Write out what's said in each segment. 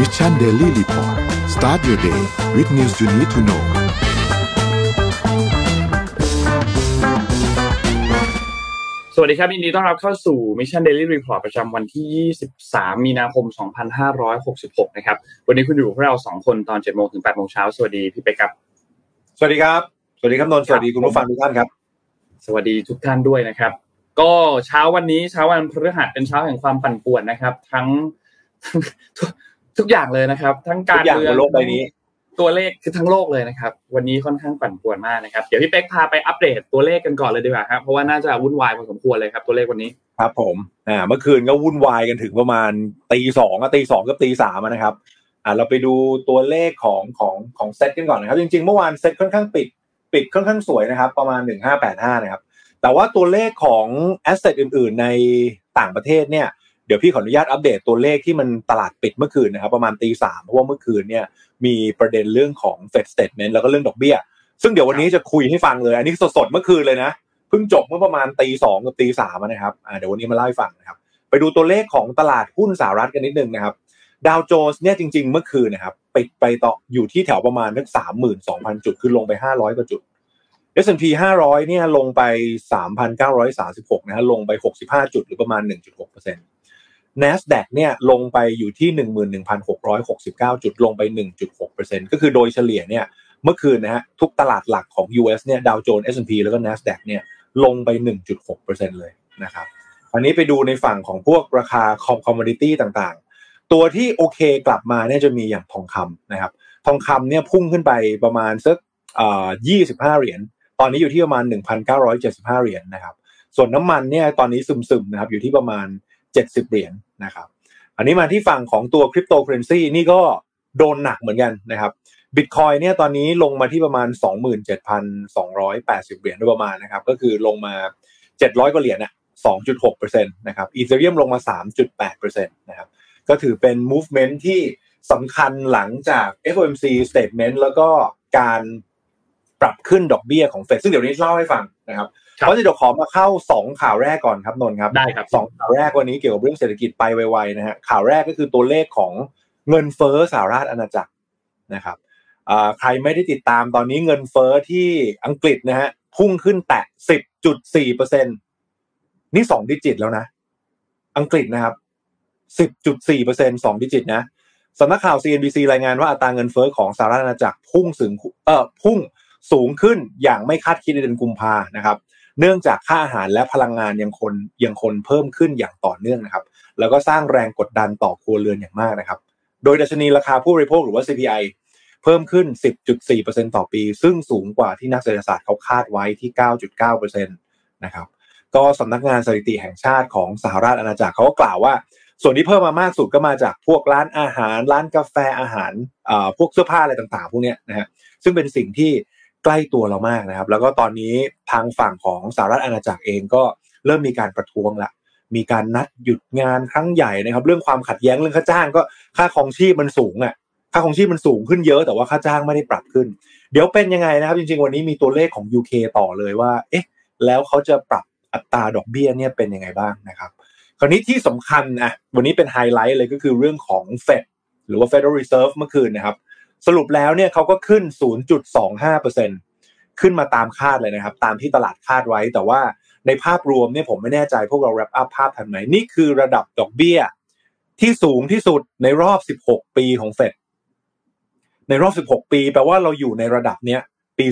Mission Daily Report start your day with news you need to know สวัสดีครับยินดีต้อนรับเข้าสู่ Mission Daily Report ประจำวันที่ 23 มีนาคม 2566 นะครับ วันนี้คุณอยู่กับพวกเรา 2 คนตอน 7 โมงถึง 8 โมงเช้า สวัสดีพี่เป๊กครับ สวัสดีครับ สวัสดีครับนนท์สวัสดีคุณผู้ฟังทุกท่านครับ สวัสดีทุกท่านด้วยนะครับ ก็เช้าวันนี้เช้าวันพฤหัสเป็นเช้าแห่งความปั่นป่วนนะครับ ทั้ง ทุกอย่างเลยนะครับ ทั้งการทุกอย่างเมืองบนโลกใบนี้ ตัวเลขคือทั้งโลกเลยนะครับ วันนี้ค่อนข้างปั่นป่วนมากนะครับ เดี๋ยวพี่เป๊กพาไปอัปเดตตัวเลขกันก่อนเลยดีกว่าครับเพราะว่าน่าจะวุ่นวายพอสมควรเลยครับ ตัวเลขวันนี้ครับ ผมอ่าเมื่อคืนก็วุ่นวายกันถึงประมาณตีสองอะตีสองกับตีสามอะนะครับอ่าเราไปดูตัวเลขของของของเซตกันก่อนนะครับ จริงๆ เมื่อวานเซตค่อนข้างปิด ปิดค่อนข้างสวยนะครับ ประมาณหนึ่งห้าแปดห้านะครับ แต่ว่าตัวเลขของแอสเซทอื่น ๆ ในต่างประเทศเนี่ย เดี๋ยวพี่ขออนุญาตอัปเดตตัวเลขที่มันตลาดปิดเมื่อคืนนะครับ ประมาณตีสามเพราะว่าเมื่อคืนเนี่ยมีประเด็นเรื่องของ Fed Statement แล้วก็เรื่องดอกเบี้ย ซึ่งเดี๋ยววันนี้จะคุยให้ฟังเลย อันนี้สดๆเมื่อคืนเลยนะเพิ่งจบเมื่อประมาณตีสองกับตีสามนะครับอ่าเดี๋ยววันนี้มาเล่าให้ฟังนะครับ ไปดูตัวเลขของตลาดหุ้นสหรัฐกันนิดนึงนะครับดาวโจนส์เนี่ยจริง ๆ เมื่อคืนนะครับปิดไปต่ออยู่ที่แถวประมาณสักสามหมื่นสองพันจุดคือลงไปห้าร้อยกว่าจุด S&P 500เนี่ยลงไป 3,936นะฮะลงไป 65 จุดหรือประมาณ 1.6% NASDAQ เนี่ยลงไปอยู่ที่ 11,669 จุดลงไป 1.6%ก็คือโดยเฉลี่ยเนี่ยเมื่อคืนนะฮะทุกตลาดหลักของ US เนี่ยดาวโจนส์ S&P แล้วก็ NASDAQ เนี่ยลงไป 1.6%เลยนะครับอันนี้ไปดูในฝั่งของพวกราคาคอมคอมมอดิตี้ต่างๆ ตัวที่โอเคกลับมาเนี่ยจะมีอย่างทองคำนะครับทองคำเนี่ยพุ่งขึ้นไปประมาณสักเอ่อ25เหรียญ ตอนนี้อยู่ที่ประมาณ1,975เหรียญนะครับ ส่วนน้ำมันเนี่ยตอนนี้ซึมๆนะครับอยู่ที่ประมาณ70เหรียญ นะครับอันนี้มาที่ฝั่งของตัวคริปโตเคอเรนซีนี่ก็โดนหนักเหมือนกันนะครับบิตคอยเนี่ยตอนนี้ลงมาที่ประมาณ 27,280 เหรียญโดยประมาณนะครับก็คือลงมา 700 กว่าเหรียญอะ2.6%นะครับอีเธเรียมลงมา 3.8%นะครับก็ถือเป็น movement ที่สำคัญหลังจาก FOMC statement แล้วก็การปรับขึ้นดอกเบี้ยของเฟดซึ่งเดี๋ยวนี้เล่าให้ฟังนะครับ เพราะฉะนั้นเดี๋ยวขอมาเข้า 2 ข่าวแรกก่อนครับนนท์ครับได้ครับสองข่าวแรกวันนี้เกี่ยวกับเรื่องเศรษฐกิจไปไวๆนะฮะข่าวแรกก็คือตัวเลขของเงินเฟ้อสหราชอาณาจักรนะครับอ่าใครไม่ได้ติดตามตอนนี้เงินเฟ้อที่อังกฤษนะฮะพุ่งขึ้นแตะ 10.4เปอร์เซ็นนี่สองดิจิตแล้วนะ อังกฤษนะครับ 10.4เปอร์เซ็นสองดิจิตนะสำนักข่าว CNBC รายงานว่าอัตราเงินเฟ้อของสหรัฐอาณาจักรพุ่งสูงเอ่อพุ่งสูงขึ้นอย่างไม่คาดคิดในเดือนกุมภานะครับ เนื่องจากค่าอาหารและพลังงานยังคนยังคนเพิ่มขึ้นอย่างต่อเนื่องนะครับ แล้วก็สร้างแรงกดดันต่อครัวเรือนอย่างมากนะครับ โดยดัชนีราคาผู้บริโภคหรือว่า CPI เพิ่มขึ้น 10.4%ต่อปี ซึ่งสูงกว่าที่นักเศรษฐศาสตร์เขาคาดไว้ที่ 9.9%นะครับ ก็สำนักงานสถิติแห่งชาติของสหราชอาณาจักรเขาก็กล่าวว่า ส่วนที่เพิ่มมามากสุดก็มาจากพวกร้านอาหาร ร้านกาแฟอาหารอ่าพวกเสื้อผ้าอะไรต่างๆ พวกเนี้ยนะฮะ ซึ่งเป็นสิ่งที่ ใกล้ตัวเรามากนะครับ แล้วก็ตอนนี้ทางฝั่งของสหรัฐอาณาจักรเองก็เริ่มมีการประท้วงละมีการนัดหยุดงานครั้งใหญ่นะครับ เรื่องความขัดแย้งเรื่องค่าจ้างก็ค่าของชีพมันสูงอะค่าของชีพมันสูงขึ้นเยอะแต่ว่าค่าจ้างไม่ได้ปรับขึ้น เดี๋ยวเป็นยังไงนะครับ จริงๆ วันนี้มีตัวเลขของ UK ต่อเลยว่า เอ๊ะ แล้วเขาจะปรับอัตราดอกเบี้ยเนี่ยเป็นยังไงบ้างนะครับ คราวนี้ที่สำคัญอะวันนี้เป็นไฮไลท์เลยก็คือเรื่องของ Fed หรือว่า Federal Reserve เมื่อคืนนะครับ สรุปแล้วเนี่ยเขาก็ขึ้น 0.25%ขึ้นมาตามคาดเลยนะครับ ตามที่ตลาดคาดไว้ แต่ว่าในภาพรวมเนี่ยผมไม่แน่ใจพวกเรา wrap up ภาพทันไหมนี่คือระดับดอกเบี้ย ที่สูงที่สุดในรอบ 16 ปีของเฟดในรอบ 16 ปีแปลว่าเราอยู่ในระดับเนี้ยปี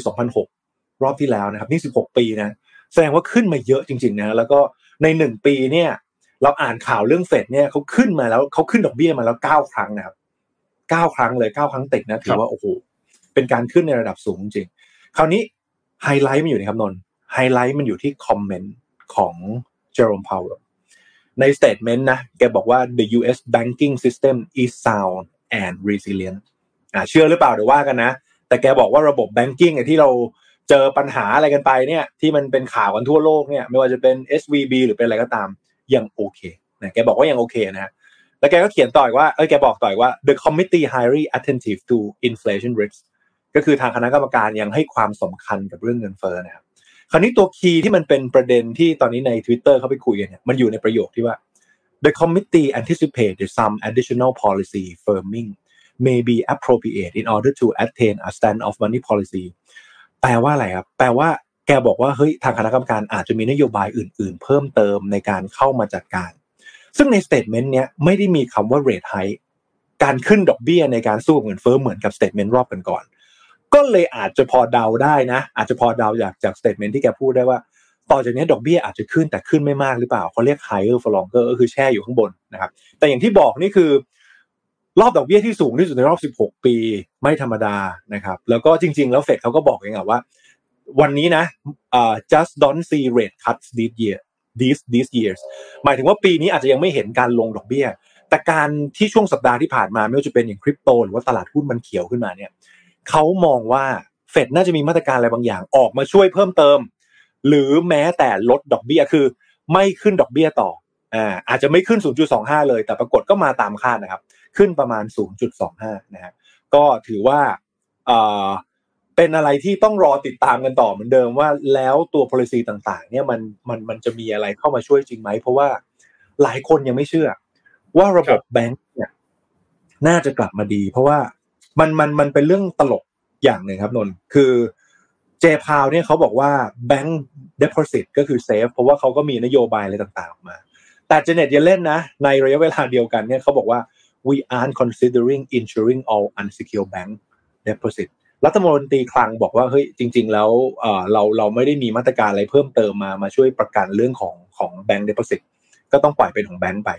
2006 รอบที่แล้วนะครับ นี่ 16 ปีนะแสดงว่าขึ้นมาเยอะจริงๆนะแล้วก็ในหนึ่งปีเนี่ยเราอ่านข่าวเรื่องเฟดเนี่ยเขาขึ้นมาแล้วเขาขึ้นดอกเบี้ยมาแล้วเก้าครั้งนะครับ เก้าครั้งเลยเก้าครั้งติดนะถือว่าโอ้โหเป็นการขึ้นในระดับสูงจริง คราวนี้ไฮไลท์มันอยู่ในครับนนท์ไฮไลท์มันอยู่ที่ commentของ Jerome Powell ใน statement นะแกบอกว่า the U.S. banking system is sound and resilient อ่าเชื่อหรือเปล่าเดี๋ยวว่ากันนะ แต่แกบอกว่าระบบ banking ที่เราเจอปัญหาอะไรกันไปเนี่ย ที่มันเป็นข่าวกันทั่วโลกเนี่ย ไม่ว่าจะเป็น SVB หรือเป็นอะไรก็ตามยังโอเคนะแกบอกว่ายังโอเคนะฮะ แล้วแกก็เขียนต่ออีกว่าเอ้ยแกบอกต่ออีกว่า the committee highly attentive to inflation risk ก็คือทางคณะกรรมการยังให้ความสำคัญกับเรื่องเงินเฟ้อนะครับคราวนี้ตัว key ที่มันเป็นประเด็นที่ตอนนี้ใน Twitter เขาไปคุยกันเนี่ยมันอยู่ในประโยคที่ว่า the committee anticipate that some additional policy firming may be appropriate in order to attain a stance of monetary policy แปลว่าอะไรครับ แปลว่าแกบอกว่าเฮ้ยทางคณะกรรมการอาจจะมีนโยบายอื่น ๆ เพิ่มเติมในการเข้ามาจัดการ ซึ่งใน statement เนี้ยไม่ได้มีคำว่า rate hike การขึ้นดอกเบี้ยในการสู้กับเงินเฟ้อเหมือนกับ statement รอบก่อนก่อนก็เลยอาจจะพอเดาได้นะ อาจจะพอเดาจากจาก statement ที่แกพูดได้ว่า ต่อจากนี้ดอกเบี้ยอาจจะขึ้นแต่ขึ้นไม่มากหรือเปล่าเขาเรียก higher for longer ก็คือแช่อยู่ข้างบนนะครับ แต่อย่างที่บอกนี่คือ รอบดอกเบี้ยที่สูงที่สุดในรอบ 16 ปีไม่ธรรมดานะครับ แล้วก็จริง ๆ แล้วเฟดเขาก็บอกเองอะว่า วันนี้นะ uh, just don't see rate cuts this year these these years หมายถึงว่าปีนี้อาจจะยังไม่เห็นการลงดอกเบี้ย แต่การที่ช่วงสัปดาห์ที่ผ่านมาไม่ว่าจะเป็นอย่างคริปโตหรือว่าตลาดหุ้นมันเขียวขึ้นมาเนี่ยเขามองว่าเฟดน่าจะมีมาตรการอะไรบางอย่างออกมาช่วยเพิ่มเติม หรือแม้แต่ลดดอกเบี้ยคือ ไม่ขึ้นดอกเบี้ยต่ออ่าอาจจะไม่ขึ้น 0.25 เลย แต่ปรากฏก็มาตามคาดนะครับ ขึ้นประมาณ 0.25 นะฮะก็ถือว่าเอ่อ เป็นอะไรที่ต้องรอติดตามกันต่อเหมือนเดิมว่าแล้วตัว policy ต่างๆ เนี่ยมันมันมันจะมีอะไรเข้ามาช่วยจริงไหม เพราะว่าหลายคนยังไม่เชื่อ ว่าระบบแบงก์เนี่ยน่าจะกลับมาดี เพราะว่ามันมันมันเป็นเรื่องตลกอย่างหนึ่งครับนนท์คือเจพาวเนี่ยเขาบอกว่าแบงก์เด p o s i t ก็คือเซฟเพราะว่าเขาก็มีนโยบายอะไรต่างๆออกมา แต่เจเน็ตเยเล่นนะ ในระยะเวลาเดียวกันเนี่ยเขาบอกว่า we aren't considering insuring all unsecured bank deposit รัฐมนตรีคลังบอกว่าเฮ้ยจริง ๆ แล้วเออเราเราไม่ได้มีมาตรการอะไรเพิ่มเติมมามาช่วยประกันเรื่องของของแบงก์เด p o s i t ก็ต้องปล่อยเป็นของแบงก์ไป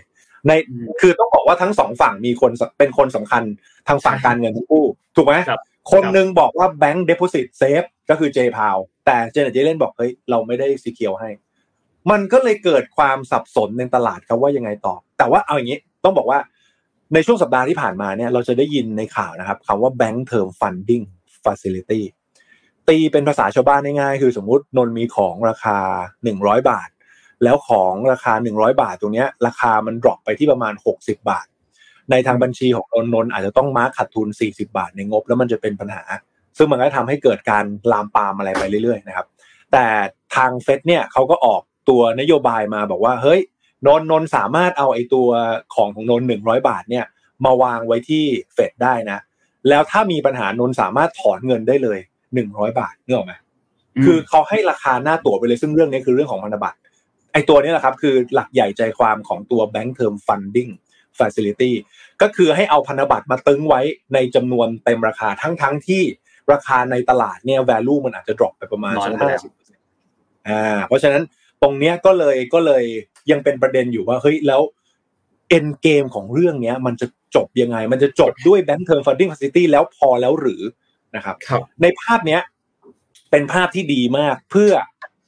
ในคือต้องบอกว่าทั้งสองฝั่งมีคนเป็นคนสำคัญทางฝั่งการเงินทั้งคู่ ถูกไหมครับคนหนึ่งบอกว่าแบงก์เด p o s i t safe ก็คือ J p o w แต่เจเน็ตเยเลนบอกเฮ้ยเราไม่ได้ซีเคียวให้ มันก็เลยเกิดความสับสนในตลาดครับว่ายังไงต่อ แต่ว่าเอาอย่างนี้ต้องบอกว่าในช่วงสัปดาห์ที่ผ่านมาเนี่ยเราจะได้ยินในข่าวนะครับคำว่า Bank Term Funding Facility ตีเป็นภาษาชาวบ้านง่ายๆคือสมมุตินนมีของราคา 100 บาท แล้วของราคา 100 บาทตรงนี้ราคามันดรอปไปที่ประมาณ 60 บาท ในทางบัญชีของนนนนอาจจะต้องมาร์คขาดทุน 40 บาทในงบ แล้วมันจะเป็นปัญหา ซึ่งมันก็ทำให้เกิดการลามปามอะไรไปเรื่อยๆนะครับ แต่ทางเฟดเนี่ยเขาก็ออกตัวนโยบายมาบอกว่าเฮ้ยนนนนสามารถเอาไอ้ตัวของของนนหนึ่งร้อยบาทเนี่ยมาวางไว้ที่เฟดได้นะ แล้วถ้ามีปัญหานนสามารถถอนเงินได้เลยหนึ่งร้อยบาทนึกออกไหมคือเขาให้ราคาหน้าตั๋วไปเลยซึ่งเรื่องนี้คือเรื่องของพันธบัตรไอ้ตัวนี้แหละครับคือหลักใหญ่ใจความของตัว Bank Term Funding Facility ก็คือให้เอาพันธบัตรมาตึงไว้ในจำนวนเต็มราคาทั้งทั้งที่ราคาในตลาดเนี่ย value มันอาจจะ drop ไปประมาณน้อยสักไปแล้วห้าสิบอ่าเพราะฉะนั้นตรงเนี้ยก็เลยก็เลยยังเป็นประเด็นอยู่ว่าเฮ้ยแล้ว end game ของเรื่องเนี้ย มันจะจบยังไง มันจะจบด้วย Bank Term Funding Facility แล้วพอแล้วหรือนะครับครับในภาพเนี้ย เป็นภาพที่ดีมากเพื่อ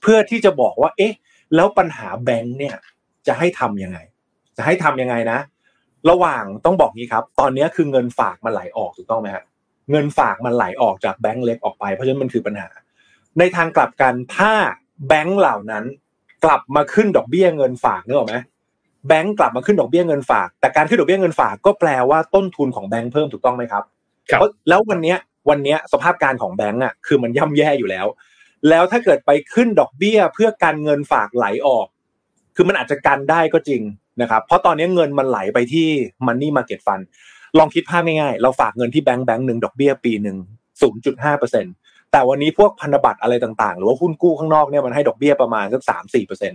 เพื่อที่จะบอกว่า เอ๊ะ แล้วปัญหาแบงค์เนี่ย จะให้ทำยังไง จะให้ทำยังไงนะ ระหว่างต้องบอกงี้ครับ ตอนนี้คือเงินฝากมันไหลออกถูกต้องไหมครับเงินฝากมันไหลออกจากแบงค์เล็กออกไป เพราะฉะนั้นมันคือปัญหา ในทางกลับกันถ้าแบงค์เหล่านั้น กลับมาขึ้นดอกเบี้ยเงินฝากนึกออกไหม แบงค์กลับมาขึ้นดอกเบี้ยเงินฝาก แต่การขึ้นดอกเบี้ยเงินฝากก็แปลว่าต้นทุนของแบงค์เพิ่มถูกต้องไหมครับครับเพราะแล้ววันเนี้ยวันเนี้ยสภาพการของแบงก์อะคือมันย่ำแย่อยู่แล้ว แล้วถ้าเกิดไปขึ้นดอกเบี้ยเพื่อการเงินฝากไหลออก คือมันอาจจะกันได้ก็จริงนะครับ เพราะตอนนี้เงินมันไหลไปที่ Money Market Fund ลองคิดภาพง่ายๆ เราฝากเงินที่แบงก์แบงก์หนึ่งดอกเบี้ยปีหนึ่ง0.5เปอร์เซ็นแต่วันนี้พวกพันธบัตรอะไรต่างๆ หรือว่าหุ้นกู้ข้างนอกเนี่ยมันให้ดอกเบี้ยประมาณสักสามสี่เปอร์เซ็น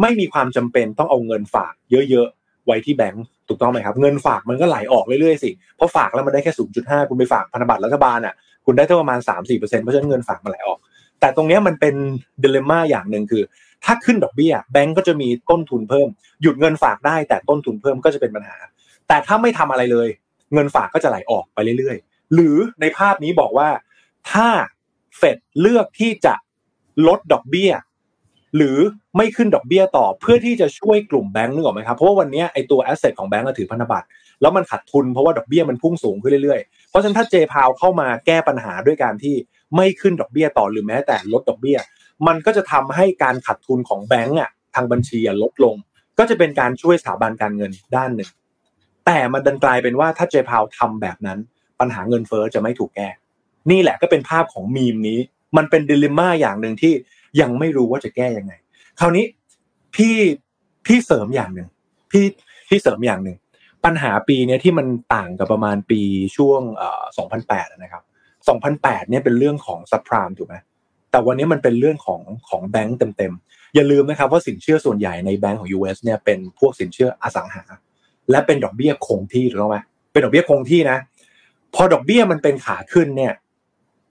ไม่มีความจำเป็นต้องเอาเงินฝากเยอะๆไว้ที่แบงก์ถูกต้องไหมครับ เงินฝากมันก็ไหลออกเรื่อยๆสิเพราะฝากแล้วมันได้แค่ 0.5 คุณไปฝากพันธบัตรรัฐบาลอะคุณได้เท่าประมาณ 3-4%เพราะฉะนั้นเงินฝากมันไหลออก แต่ตรงนี้มันเป็นด i เลม่าอย่างหนึ่งคือ ถ้าขึ้นดอกเบี้ย แบงก์ก็จะมีต้นทุนเพิ่ม หยุดเงินฝากได้แต่ต้นทุนเพิ่มก็จะเป็นปัญหา แต่ถ้าไม่ทำอะไรเลย เงินฝากก็จะไหลออกไปเรื่อยๆ หรือในภาพนี้บอกว่าถ้าเฟดเลือกที่จะลดดอกเบี้ย หรือไม่ขึ้นดอกเบี้ยต่อเพื่อที่จะช่วยกลุ่มแบงก์นึกออกไหมครับเพราะว่าวันนี้ไอตัว asset ของแบงก์ถือพันธบัตรแล้วมันขาดทุนเพราะว่าดอกเบี้ยมันพุ่งสูงขึ้นเรื่อยๆ เพราะฉะนั้นถ้าเจพาวเข้ามาแก้ปัญหาด้วยการที่ไม่ขึ้นดอกเบี้ยต่อหรือแม้แต่ลดดอกเบี้ย มันก็จะทำให้การขาดทุนของแบงก์อะทางบัญชีลดลง ก็จะเป็นการช่วยสถาบันการเงินด้านหนึ่ง แต่มันดันกลายเป็นว่าถ้าเจพาวทำแบบนั้น ปัญหาเงินเฟ้อจะไม่ถูกแก้ นี่แหละก็เป็นภาพของมีมนี้ มันเป็นดิลิม่าอย่างหนึ่งที่ ยังไม่รู้ว่าจะแก้ยังไง คราวนี้พี่พี่เสริมอย่างหนึ่งพี่ที่เสริมอย่างหนึ่งปัญหาปีเนี้ยที่มันต่างกับประมาณปีช่วงเอ่อ2008นะครับ2008เนี่ยเป็นเรื่องของซับพรามถูกไหมแต่วันนี้มันเป็นเรื่องของของแบงก์เต็มๆ อย่าลืมนะครับว่าสินเชื่อส่วนใหญ่ในแบงก์ของ US เนี่ยเป็นพวกสินเชื่ออสังหา และเป็นดอกเบี้ยคงที่ถูกไหมเป็นดอกเบี้ยคงที่นะ พอดอกเบี้ยมันเป็นขาขึ้นเนี่ย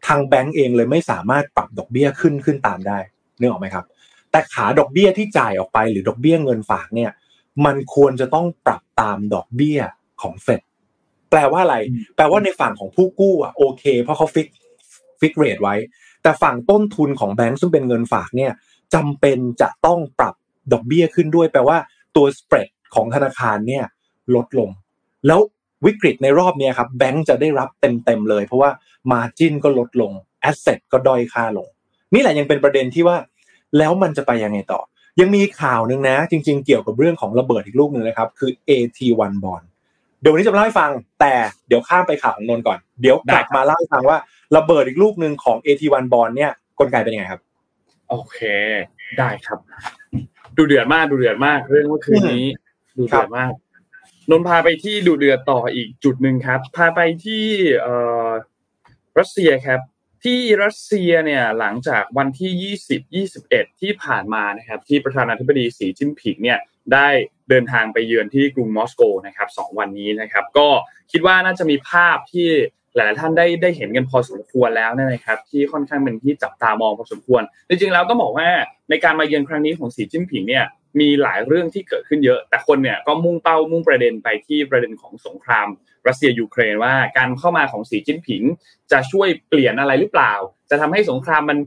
ทางแบงก์เองเลยไม่สามารถปรับดอกเบี้ยขึ้นขึ้นตามได้นึกออกไหมครับ แต่ขาดอกเบี้ยที่จ่ายออกไปหรือดอกเบี้ยเงินฝากเนี่ยมันควรจะต้องปรับตามดอกเบี้ยของเฟดแปลว่าอะไร แปลว่าในฝั่งของผู้กู้อะโอเค เพราะเขา fix fix rate ไว้ แต่ฝั่งต้นทุนของแบงก์ซึ่งเป็นเงินฝากเนี่ยจำเป็นจะต้องปรับดอกเบี้ยขึ้นด้วย แปลว่าตัวสเปรดของธนาคารเนี่ยลดลง แล้ว วิกฤตในรอบนี้ครับแบงก์จะได้รับเต็มๆเลย เพราะว่ามาจินก็ลดลงแอสเซทก็ด้อยค่าลง นี่แหละยังเป็นประเด็นที่ว่า แล้วมันจะไปยังไงต่อ ยังมีข่าวหนึ่งนะ จริง ๆ เกี่ยวกับเรื่องของระเบิดอีกลูกหนึ่งนะครับ คือ AT1 bond เดี๋ยววันนี้จะมาเล่าให้ฟัง แต่เดี๋ยวข้ามไปข่าวของนนท์ก่อน เดี๋ยวกลับมาเล่าให้ฟังว่าระเบิดอีกลูกหนึ่งของ AT1 bond เนี่ยกลไกเป็นยังไงครับ โอเค ได้ครับ ดูเดือดมากดูเดือดมาก เรื่องเมื่อคืนนี้ ดูเดือดมาก นนพาไปที่ดูเดือดต่ออีกจุดหนึ่งครับ พาไปที่เอรัสเซียครับ ที่รัสเซียเนี่ยหลังจากวันที่ 20 21 ที่ผ่านมานะครับ ที่ประธานาธิบดีสีจิ้นผิงเนี่ยได้เดินทางไปเยือนที่กรุงมอสโกนะครับสองวันนี้นะครับ ก็คิดว่าน่าจะมีภาพที่หลายท่านได้ได้เห็นกันพอสมควรแล้วนะครับ ที่ค่อนข้างเป็นที่จับตามองพอสมควร จริงๆแล้วต้องบอกว่าในการมาเยือนครั้งนี้ของสีจิ้นผิงเนี่ย มีหลายเรื่องที่เกิดขึ้นเยอะ แต่คนเนี่ยก็มุ่งเป้ามุ่งประเด็นไปที่ประเด็นของสงครามรัสเซียยูเครนว่าการเข้ามาของสีจิ้นผิง จะช่วยเปลี่ยนอะไรหรือเปล่า จะทำให้สงครามมัน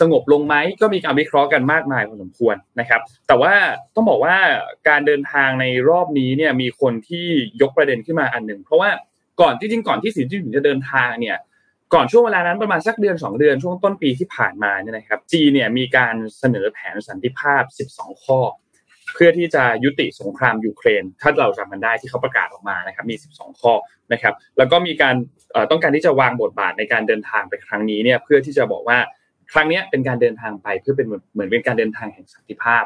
สงบลงไหมก็มีการวิเคราะห์กันมากมายพอสมควรนะครับ แต่ว่าต้องบอกว่าการเดินทางในรอบนี้เนี่ยมีคนที่ยกประเด็นขึ้นมาอันหนึ่งเพราะว่าก่อนจริงก่อนที่สีจิ้นผิงจะเดินทางเนี่ยก่อนช่วงเวลานั้นประมาณสักเดือน 2 เดือนช่วงต้นปีที่ผ่านมาเนี่ยนะครับจีเนี่ยมีการเสนอแผนสันติภาพ 12 ข้อ เพื่อที่จะยุติสงครามยูเครน ถ้าเราจำมันได้ที่เขาประกาศออกมานะครับมี 12 ข้อนะครับ แล้วก็มีการต้องการที่จะวางบทบาทในการเดินทางไปครั้งนี้เนี่ยเพื่อที่จะบอกว่าครั้งนี้เป็นการเดินทางไปเพื่อเป็นเหมือนเป็นการเดินทางแห่งสันติภาพ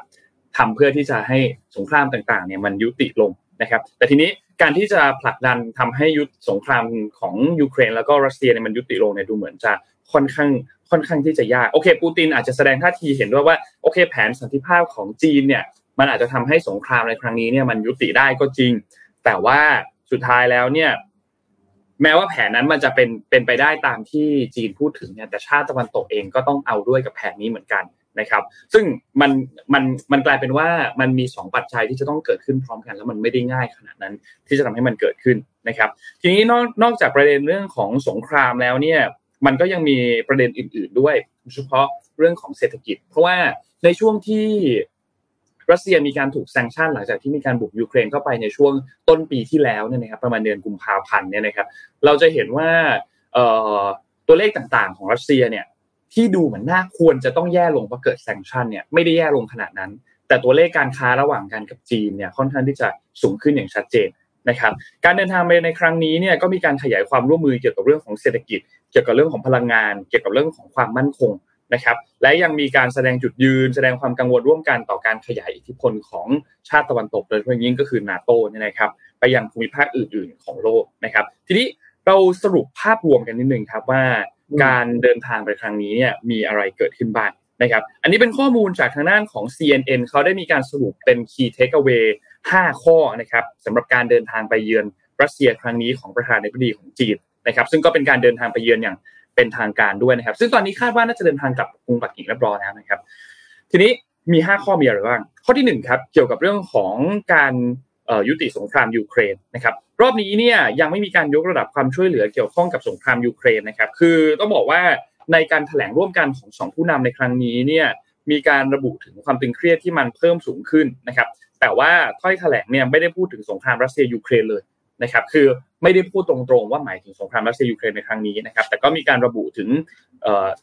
ทำเพื่อที่จะให้สงครามต่างๆเนี่ยมันยุติลงนะครับ แต่ทีนี้การที่จะผลักดันทำให้ยุติสงครามของยูเครน แล้วก็รัสเซียเนี่ยมันยุติลงเนี่ยดูเหมือนจะค่อนข้างค่อนข้างที่จะยากโอเคปูตินอาจจะแสดงท่าทีเห็นด้วยว่าโอเคแผนสันติภาพของจีนเนี่ย มันอาจจะทำให้สงครามในครั้งนี้เนี่ยมันยุติได้ก็จริง แต่ว่าสุดท้ายแล้วเนี่ย แม้ว่าแผนนั้นมันจะเป็นเป็นไปได้ตามที่จีนพูดถึงเนี่ยแต่ชาติตะวันตกเองก็ต้องเอาด้วยกับแผนนี้เหมือนกันนะครับ ซึ่งมันมันมันกลายเป็นว่ามันมีสองปัจจัยที่จะต้องเกิดขึ้นพร้อมกัน แล้วมันไม่ได้ง่ายขนาดนั้น ที่จะทำให้มันเกิดขึ้นนะครับ ทีนี้นอกนอกจากประเด็นเรื่องของสงครามแล้วเนี่ยมันก็ยังมีประเด็นอื่น ๆด้วยโดยเฉพาะเรื่องของเศรษฐกิจ เพราะว่าในช่วงที่ รัสเซียมีการถูกแซงชั่นหลังจากที่มีการบุกยูเครนเข้าไปในช่วงต้นปีที่แล้วเนี่ยนะครับประมาณเดือนกุมภาพันธ์เนี่ยนะครับเราจะเห็นว่าตัวเลขต่างๆ ของรัสเซียเนี่ยที่ดูเหมือนน่าควรจะต้องแย่ลงเพราะเกิดแซงชั่นเนี่ยไม่ได้แย่ลงขนาดนั้น แต่ตัวเลขการค้าระหว่างกันกับจีนเนี่ยค่อนข้างที่จะสูงขึ้นอย่างชัดเจนนะครับการเดินทางไปในครั้งนี้เนี่ยก็มีการขยายความร่วมมือเกี่ยวกับเรื่องของเศรษฐกิจ เกี่ยวกับเรื่องของพลังงาน เกี่ยวกับเรื่องของความมั่นคง นะครับและยังมีการแสดงจุดยืน แสดงความกังวลร่วมกันต่อการขยายอิทธิพลของชาติตะวันตกโดยเฉพาะยิ่งก็คือนาโตเนี่ยนะครับไปยังภูมิภาคอื่น ๆ ของโลกนะครับ ทีนี้เราสรุปภาพรวมกันนิดนึงครับว่าการเดินทางไปครั้งนี้เนี่ยมีอะไรเกิดขึ้นบ้างนะครับอันนี้เป็นข้อมูลจากทางด้านของ CNN เขาได้มีการสรุปเป็น key takeaway 5 ข้อนะครับสำหรับการเดินทางไปเยือนรัสเซียครั้งนี้ของประธานาธิบดีของจีนนะครับซึ่งก็เป็นการเดินทางไปเยือนอย่าง เป็นทางการด้วยนะครับ ซึ่งตอนนี้คาดว่าน่าจะเดินทางกลับกรุงปักกิ่งเรียบร้อยแล้วนะครับ ทีนี้มี 5 ข้อมีอะไรบ้าง ข้อที่ 1 ครับ เกี่ยวกับเรื่องของการยุติสงครามยูเครนนะครับ รอบนี้เนี่ยยังไม่มีการยกระดับความช่วยเหลือเกี่ยวข้องกับสงครามยูเครนนะครับ คือต้องบอกว่าในการแถลงร่วมกันของสองผู้นำในครั้งนี้เนี่ยมีการระบุถึงความตึงเครียดที่มันเพิ่มสูงขึ้นนะครับ แต่ว่าถ้อยแถลงเนี่ยไม่ได้พูดถึงสงครามรัสเซียยูเครนเลย นะครับคือไม่ได้พูดตรงๆว่าหมายถึงสงครามรัสเซียยูเครนในครั้งนี้นะครับแต่ก็มีการระบุถึง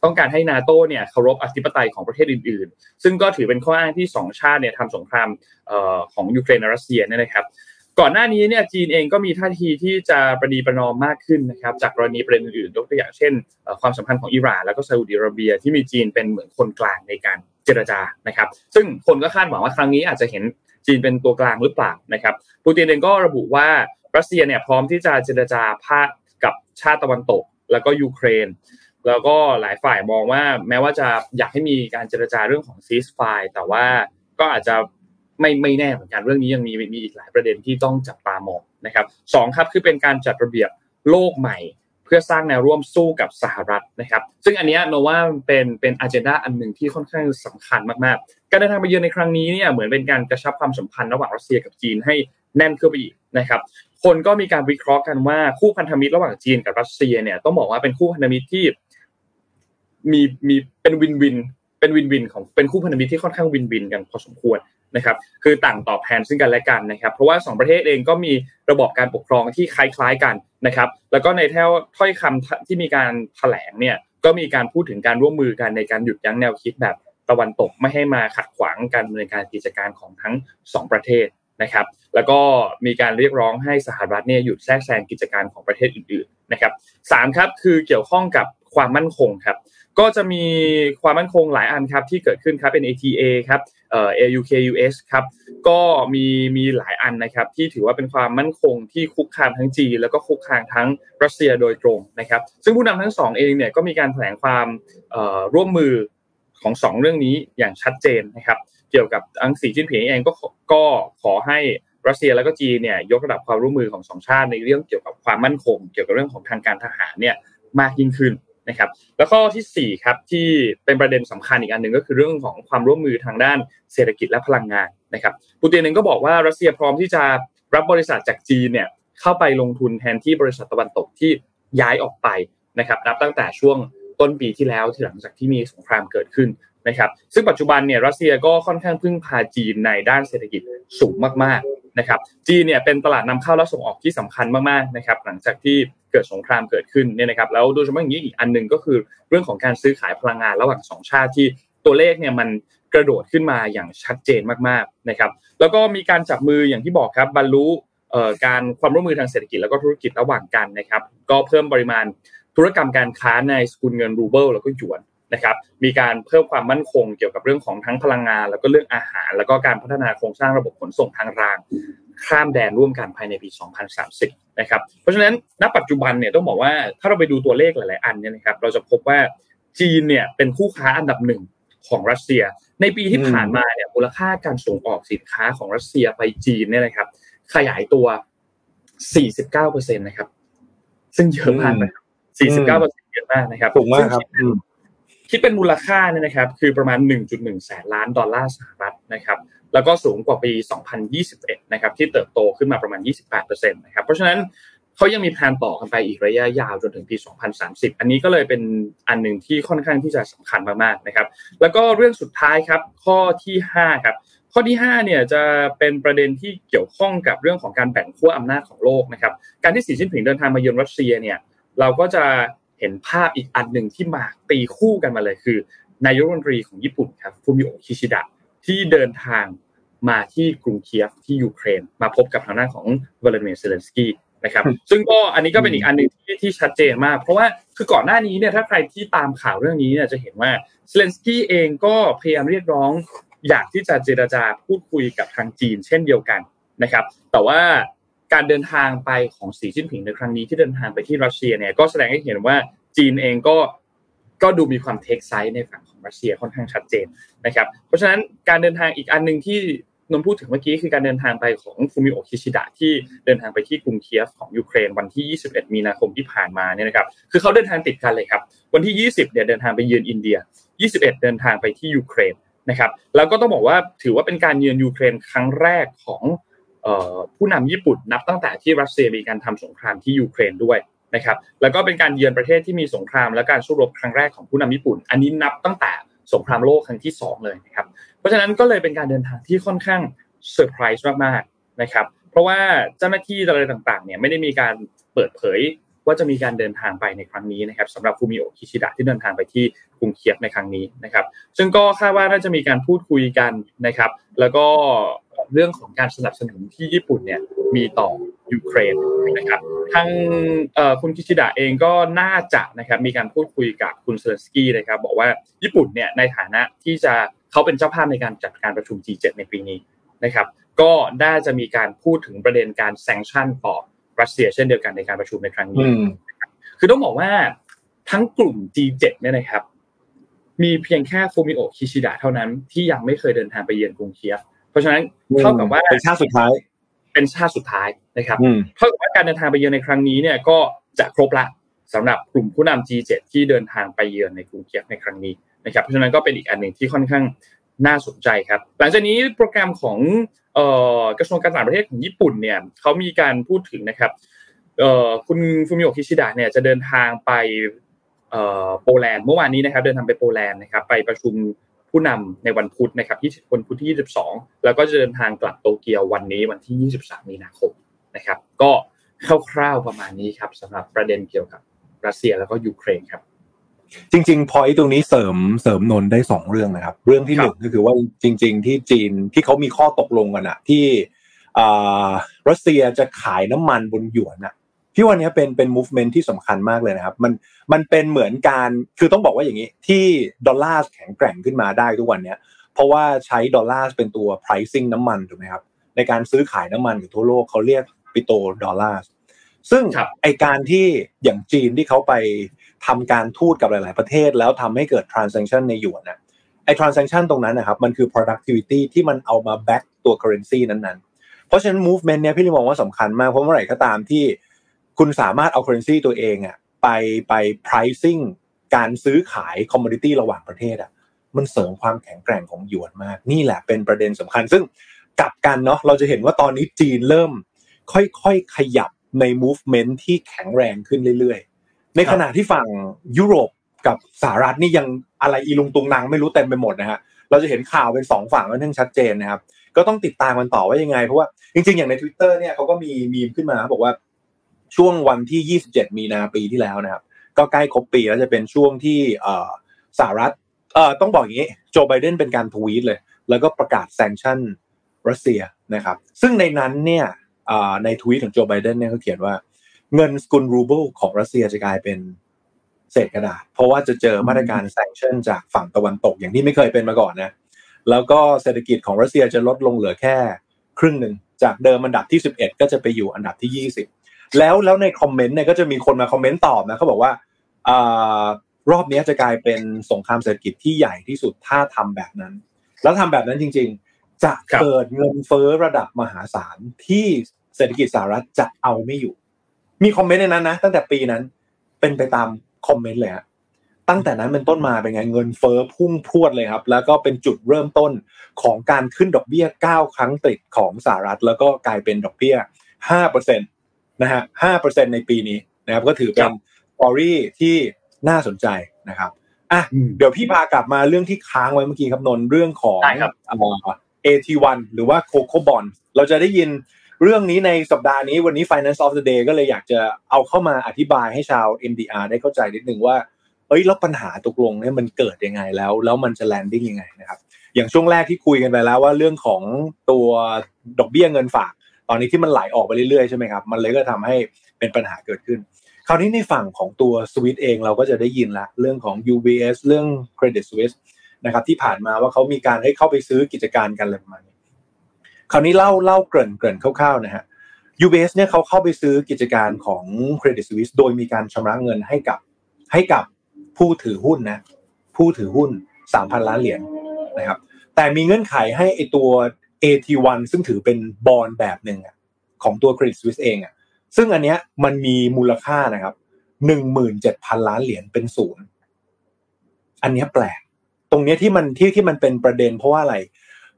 ต้องการให้นาโตเนี่ยเคารพอธิปไตยของประเทศอื่นๆ ซึ่งก็ถือเป็นข้ออ้างที่2ชาติเนี่ยทำสงครามของยูเครนและรัสเซียเนี่ยนะครับก่อนหน้านี้เนี่ยจีนเองก็มีท่าทีที่จะประนีประนอมมากขึ้นนะครับจากกรณีประเด็นอื่นๆยกตัวอย่างเช่น ความสัมพันธ์ของอิหร่านแล้วก็ซาอุดิอาระเบียที่มีจีนเป็นเหมือนคนกลางในการเจรจานะครับ ซึ่งคนก็คาดหวังว่าครั้งนี้อาจจะเห็นจีนเป็นตัวกลางหรือเปล่านะครับปูตินเองก็ระบุว่า รัสเซียเนี่ยพร้อมที่จะเจรจาพาคกับชาติตะวันตก แล้วก็ยูเครน แล้วก็หลายฝ่ายมองว่าแม้ว่าจะอยากให้มีการเจรจาเรื่องของซีสไฟแต่ว่าก็อาจจะไม่ไม่แน่เหมือนกันเรื่องนี้ยังมีมีอีกหลายประเด็นที่ต้องจับตามองนะครับสองครับคือเป็นการจัดระเบียบโลกใหม่เพื่อสร้างแนวร่วมสู้กับสหรัฐนะครับ ซึ่งอันนี้โนว่าเป็นเป็นอ g e n d a อันหนึ่งที่ค่อนข้างสำคัญมากๆ การเดินทางไปเยือนในครั้งนี้เนี่ยเหมือนเป็นการกระชับความสัมพันธ์ระหว่างรัสเซียกับจีนให้แน่นขึ้นไปอีกนะครับ คนก็มีการวิเคราะห์กันว่าคู่พันธมิตรระหว่างจีนกับรัสเซียเนี่ยต้องบอกว่าเป็นคู่พันธมิตรที่มีมีเป็นวินวิน เป็นวินวินของเป็นคู่พันธมิตรที่ค่อนข้างวินวินกันพอสมควรนะครับ คือต่างตอบแทนซึ่งกันและกันนะครับ เพราะว่า 2 ประเทศเองก็มีระบบการปกครองที่คล้าย ๆกันนะครับ แล้วก็ในแถวถ้อยคำที่มีการแถลงเนี่ยก็มีการพูดถึงการร่วมมือกันในการหยุดยั้งแนวคิดแบบตะวันตกไม่ให้มาขัดขวางการดำเนินการกิจการของทั้ง 2 ประเทศ นะครับ แล้วก็มีการเรียกร้องให้สหรัฐเนี่ยหยุดแทรกแซงกิจการของประเทศอื่นๆนะครับสามครับคือเกี่ยวข้องกับความมั่นคงครับก็จะมีความมั่นคงหลายอันครับที่เกิดขึ้นครับเป็น ATA ครับเอ่อ AUKUS ครับก็มีมีหลายอันนะครับที่ถือว่าเป็นความมั่นคงที่คุกคามทั้งจีนแล้วก็คุกคามทั้งรัสเซียโดยตรงนะครับ ซึ่งผู้นำทั้งสองเองเนี่ยก็มีการแถลงความร่วมมือ ของสองเรื่องนี้อย่างชัดเจนนะครับเกี่ยวกับอังสีจิ้นผิงเองก็ก็ขอให้รัสเซียแล้วก็จีนเนี่ยยกระดับความร่วมมือของสองชาติในเรื่องเกี่ยวกับความมั่นคง เกี่ยวกับเรื่องของทางการทหารเนี่ยมากยิ่งขึ้นนะครับแล้วข้อที่4ครับที่เป็นประเด็นสำคัญอีกอันหนึ่งก็คือเรื่องของความร่วมมือทางด้านเศรษฐกิจและพลังงานนะครับปูตินเองก็บอกว่ารัสเซียพร้อมที่จะรับบริษัทจากจีนเนี่ยเข้าไปลงทุนแทนที่บริษัทตะวันตกที่ย้ายออกไปนะครับนับตั้งแต่ช่วง ต้นปีที่แล้วที่หลังจากที่มีสงครามเกิดขึ้นนะครับซึ่งปัจจุบันเนี่ยรัสเซียก็ค่อนข้างพึ่งพาจีนในด้านเศรษฐกิจสูงมากๆนะครับจีนเนี่ยเป็นตลาดนำเข้าและส่งออกที่สำคัญมากๆนะครับหลังจากที่เกิดสงครามเกิดขึ้นเนี่ยนะครับแล้วโดยเฉพาะอย่างนี้อีกอันหนึ่งก็คือเรื่องของการซื้อขายพลังงานระหว่างสองชาติที่ตัวเลขเนี่ยมันกระโดดขึ้นมาอย่างชัดเจนมากๆนะครับแล้วก็มีการจับมืออย่างที่บอกครับบรรลุการความร่วมมือทางเศรษฐกิจแล้วก็ธุรกิจระหว่างกันนะครับก็เพิ่มปริมาณ ธุรกรรมการค้าในสกุลเงินรูเบิลแล้วก็หยวนนะครับมีการเพิ่มความมั่นคงเกี่ยวกับเรื่องของทั้งพลังงาน แล้วก็เรื่องอาหาร แล้วก็การพัฒนาโครงสร้างระบบขนส่งทางราง ข้ามแดนร่วมกันภายในปี 2030 นะครับเพราะฉะนั้นณปัจจุบันเนี่ยต้องบอกว่าถ้าเราไปดูตัวเลขหลาย ๆ อันเนี่ยนะครับเราจะพบว่าจีนเนี่ยเป็นคู่ค้าอันดับหนึ่งของรัสเซีย ในปีที่ผ่านมาเนี่ยมูลค่าการส่งออกสินค้าของรัสเซียไปจีนเนี่ยนะครับขยายตัว 49%นะครับซึ่งเยอะมากนะครับ 49%เยอะมากนะครับถูกมากครับคิดเป็นมูลค่าเนี่ยนะครับคือประมาณ 1.1 แสนล้านดอลลาร์สหรัฐนะครับแล้วก็สูงกว่าปี 2021 นะครับที่เติบโตขึ้นมาประมาณ 28%นะครับเพราะฉะนั้นเขายังมีแผนต่อกันไปอีกระยะยาวจนถึงปี 2030 อันนี้ก็เลยเป็นอันหนึ่งที่ค่อนข้างที่จะสำคัญมากๆนะครับแล้วก็เรื่องสุดท้ายครับข้อที่ 5 ครับ ข้อที่ 5 เนี่ยจะเป็นประเด็นที่เกี่ยวข้องกับเรื่องของการแบ่งขั้วอำนาจของโลกนะครับการที่สีจิ้นผิงเดินทางมาเยือนรัสเซียเนี่ย เราก็จะเห็นภาพอีกอันหนึ่งที่มาตีคู่กันมาเลยคือ นายกรัฐมนตรีของญี่ปุ่นครับฟูมิโอคิชิดะที่เดินทางมาที่กรุงเคียฟที่ยูเครน มาพบกับทางด้านของวลาดิเมียร์เซเลนสกี้นะครับ ซึ่งก็อันนี้ก็เป็นอีกอันหนึ่งที่ที่ชัดเจนมาก เพราะว่าคือก่อนหน้านี้เนี่ยถ้าใครที่ตามข่าวเรื่องนี้เนี่ยจะเห็นว่าเซเลนสกี้เองก็พยายามเรียกร้อง อยากที่จะเจรจาพูดคุยกับทางจีน เช่นเดียวกันนะครับ แต่ว่า การเดินทางไปของสีจิ้นผิงในครั้งนี้ที่เดินทางไปที่รัสเซียเนี่ยก็แสดงให้เห็นว่าจีนเองก็ก็ดูมีความ take side ในฝั่งของรัสเซียค่อนข้างชัดเจนนะครับ เพราะฉะนั้นการเดินทางอีกอันหนึ่งที่นนท์พูดถึงเมื่อกี้คือการเดินทางไปของฟูมิโอคิชิดะที่เดินทางไปที่กรุงเคียฟของยูเครนวันที่ 21 มีนาคมที่ผ่านมาเนี่ยนะครับ คือเขาเดินทางติดกันเลยครับ วันที่ 20 เนี่ยเดินทางไปเยือนอินเดีย 21 เดินทางไปที่ยูเครนนะครับ แล้วก็ต้องบอกว่าถือว่าเป็นการเยือนยูเครนครั้งแรกของ ผู้นำญี่ปุ่นนับตั้งแต่ที่รัสเซียมีการทำสงครามที่ยูเครนด้วยนะครับ แล้วก็เป็นการเยือนประเทศที่มีสงครามและการสู้รบครั้งแรกของผู้นำญี่ปุ่น อันนี้นับตั้งแต่สงครามโลกครั้งที่ 2 เลยนะครับ เพราะฉะนั้นก็เลยเป็นการเดินทางที่ค่อนข้างเซอร์ไพรส์มากๆนะครับ เพราะว่าเจ้าหน้าที่อะไรต่างๆเนี่ยไม่ได้มีการเปิดเผย ว่าจะมีการเดินทางไปในครั้งนี้นะครับสำหรับฟูมิโอคิชิดะที่เดินทางไปที่กรุงเคียฟในครั้งนี้นะครับ ซึ่งก็คาดว่าน่าจะมีการพูดคุยกันนะครับ แล้วก็เรื่องของการสนับสนุนที่ญี่ปุ่นเนี่ยมีต่อยูเครนนะครับทางคุณคิชิดะเองก็น่าจะนะครับมีการพูดคุยกับคุณเซเลสกี้นะครับบอกว่าญี่ปุ่นเนี่ยในฐานะที่จะเขาเป็นเจ้าภาพในการจัดการประชุม G7 ในปีนี้นะครับ ก็น่าจะมีการพูดถึงประเด็นการแซงชั่นต่อ รัสเซียเช่นเดียวกันในการประชุมในครั้งนี้คือต้องบอกว่าทั้งกลุ่ม G7 เนี่ยนะครับ มีเพียงแค่ฟูมิโอคิชิดะเท่านั้นที่ยังไม่เคยเดินทางไปเยือนกรุงเคียฟ เพราะฉะนั้นเท่ากับว่าเป็นชาติสุดท้าย เป็นชาติสุดท้ายนะครับอืมเท่ากับว่าการเดินทางไปเยือนในครั้งนี้เนี่ยก็จะครบละสำหรับกลุ่มผู้นำ G7 ที่เดินทางไปเยือนในกรุงเคียฟในครั้งนี้นะครับ เพราะฉะนั้นก็เป็นอีกอันหนึ่งที่ค่อนข้าง น่าสนใจครับ หลังจากนี้โปรแกรมของเอ่อกระทรวงการต่างประเทศของญี่ปุ่นเนี่ยเขามีการพูดถึงนะครับคุณฟูมิโอคิชิดะเนี่ยจะเดินทางไปโปแลนด์เมื่อวานนี้นะครับ เดินทางไปโปแลนด์นะครับ ไปประชุมผู้นำในวันพุธนะครับที่วันพุธที่ 22 แล้วก็จะเดินทางกลับโตเกียววันนี้วันที่ 23 มีนาคมนะครับ ก็คร่าวๆประมาณนี้ครับสำหรับประเด็นเกี่ยวกับรัสเซียแล้วก็ยูเครนครับ จริง ๆ พอยตรงนี้เสริมเสริมนนท์ได้สองเรื่องนะครับ เรื่องที่ครัหบนึ่งครับก็คือว่าจริง ๆ ที่จีนที่เขามีข้อตกลงกันอะที่อ่ารัสเซียจะขายน้ำมันบนหยวนอะพี่วันนี้เป็นเป็น movement ที่สำคัญมากเลยนะครับ มันมันเป็นเหมือนการคือต้องบอกว่าอย่างนี้ ที่ดอลลาร์แข็งแกร่งขึ้นมาได้ทุกวันเนี้ยเพราะว่าใช้ดอลลาร์เป็นตัว pricing น้ำมันถูกไหมครับในการซื้อขายน้ำมันกับทั่วโลกเขาเรียกปิโตรดอลลาร์ซึ่งครับไอการที่อย่างจีนที่เขาไป ทำการทูตกับหลาย ๆ ประเทศ แล้วทำให้เกิด transaction ในหยวนนะไอ้ transaction ตรงนั้นนะครับมันคือ productivity ที่มันเอามา back ตัว currency นั้นๆ เพราะฉะนั้น movement เนี้ยพี่ลยมองว่าสำคัญมากเพราะเมื่อไหร่ก็ตามที่คุณสามารถเอา currency ตัวเองอะไปไป pricing การซื้อขาย commodity ระหว่างประเทศอะมันเสริมความแข็งแกร่งของหยวนมาก นี่แหละเป็นประเด็นสำคัญ ซึ่งกลับกันเนาะเราจะเห็นว่าตอนนี้จีนเริ่ม ค่อยๆขยับใน movement ที่แข็งแรงขึ้นเรื่อยๆ ในขณะที่ฝั่งยุโรปกับสหรัฐนี่ยังอะไรอีลุงตุงนางไม่รู้เต็มไปหมดนะฮะเราจะเห็นข่าวเป็นสองฝั่งค่อนข้างชัดเจนนะครับ ก็ต้องติดตามกันต่อว่ายังไง เพราะว่าจริงๆ อย่างใน Twitter เนี่ยเขาก็มีมีมขึ้นมาบอกว่าช่วงวันที่ 27 มีนาปีที่แล้วนะครับ ก็ใกล้ครบปีแล้วจะเป็นช่วงที่เออสหรัฐเอ่อต้องบอกอย่างนี้โจไบเดนเป็นการทวีตเลย แล้วก็ประกาศแซงชั่นรัสเซียนะครับ ซึ่งในนั้นเนี่ยเอ่อในทวีตของโจไบเดนเนี่ยเขาเขียนว่า เงินสกุลรูเบิลของรัสเซียจะกลายเป็นเศษกระดาษ เพราะว่าจะเจอมาตรการ sanction จากฝั่งตะวันตกอย่างที่ไม่เคยเป็นมาก่อนนะแล้วก็เศรษฐกิจของรัสเซียจะลดลงเหลือแค่ครึ่งหนึ่งจากเดิมอันดับที่ 11 ก็จะไปอยู่อันดับที่ 20 แล้วแล้วในคอมเมนต์เนี่ยก็จะมีคนมาคอมเมนต์ตอบนะเขาบอกว่าเออรอบนี้จะกลายเป็นสงครามเศรษฐกิจที่ใหญ่ที่สุดถ้าทำแบบนั้น แล้วทำแบบนั้นจริง ๆ จะเกิดเงินเฟ้อระดับมหาศาลที่เศรษฐกิจสหรัฐจะเอาไม่อยู่ มีคอมเมนต์ในนั้นนะตั้งแต่ปีนั้น เป็นไปตามคอมเมนต์เลยฮะตั้งแต่นั้นเป็นต้นมาเป็นไงเงินเฟ้อพุ่งพรวดเลยครับ แล้วก็เป็นจุดเริ่มต้นของการขึ้นดอกเบี้ย 9 ครั้งติดของสหรัฐ แล้วก็กลายเป็นดอกเบี้ย 5%นะฮะ 5%ในปีนี้นะครับ ก็ถือเป็นสตอรี่ที่น่าสนใจนะครับอะอืมเดี๋ยวพี่พากลับมาเรื่องที่ค้างไว้เมื่อกี้ครับนนท์เรื่องของได้ครับเอ่อ AT1 หรือว่า Coco Bond เราจะได้ยิน เรื่องนี้ในสัปดาห์นี้วันนี้ Finance of the Day ก็เลยอยากจะเอาเข้ามาอธิบายให้ชาว MDR ได้เข้าใจนิดนึงว่าเอ้ยแล้วปัญหาตกลงเนี่ยมันเกิดยังไงแล้ว แล้วมันจะแลนดิ้งยังไงนะครับอย่างช่วงแรกที่คุยกันไปแล้วว่าเรื่องของตัวดอกเบี้ยเงินฝาก ตอนนี้ที่มันไหลออกไปเรื่อยๆใช่ไหมครับมันเลยก็ทำให้เป็นปัญหาเกิดขึ้น คราวนี้ในฝั่งของตัวสวิตเองเราก็จะได้ยินละเรื่องของ UBS เรื่อง Credit Suisse นะครับที่ผ่านมาว่าเขามีการให้เข้าไปซื้อกิจการกันอะไรประมาณ คราวนี้เล่าเล่าเกริ่นเกริ่นคร่าวๆนะฮะ UBS เนี่ยเขาเข้าไปซื้อกิจการของ Credit Suisse โดยมีการชำระเงินให้กับให้กับผู้ถือหุ้นนะผู้ถือหุ้น 3,000 ล้านเหรียญนะครับแต่มีเงื่อนไขให้ไอตัว AT1 ซึ่งถือเป็นบอลแบบหนึ่งของตัว Credit Suisse เองอะซึ่งอันเนี้ยมันมีมูลค่านะครับ17,000ล้านเหรียญเป็นศูนย์อันเนี้ยแปลก ตรงเนี้ยที่มันที่ที่มันเป็นประเด็นเพราะว่าอะไร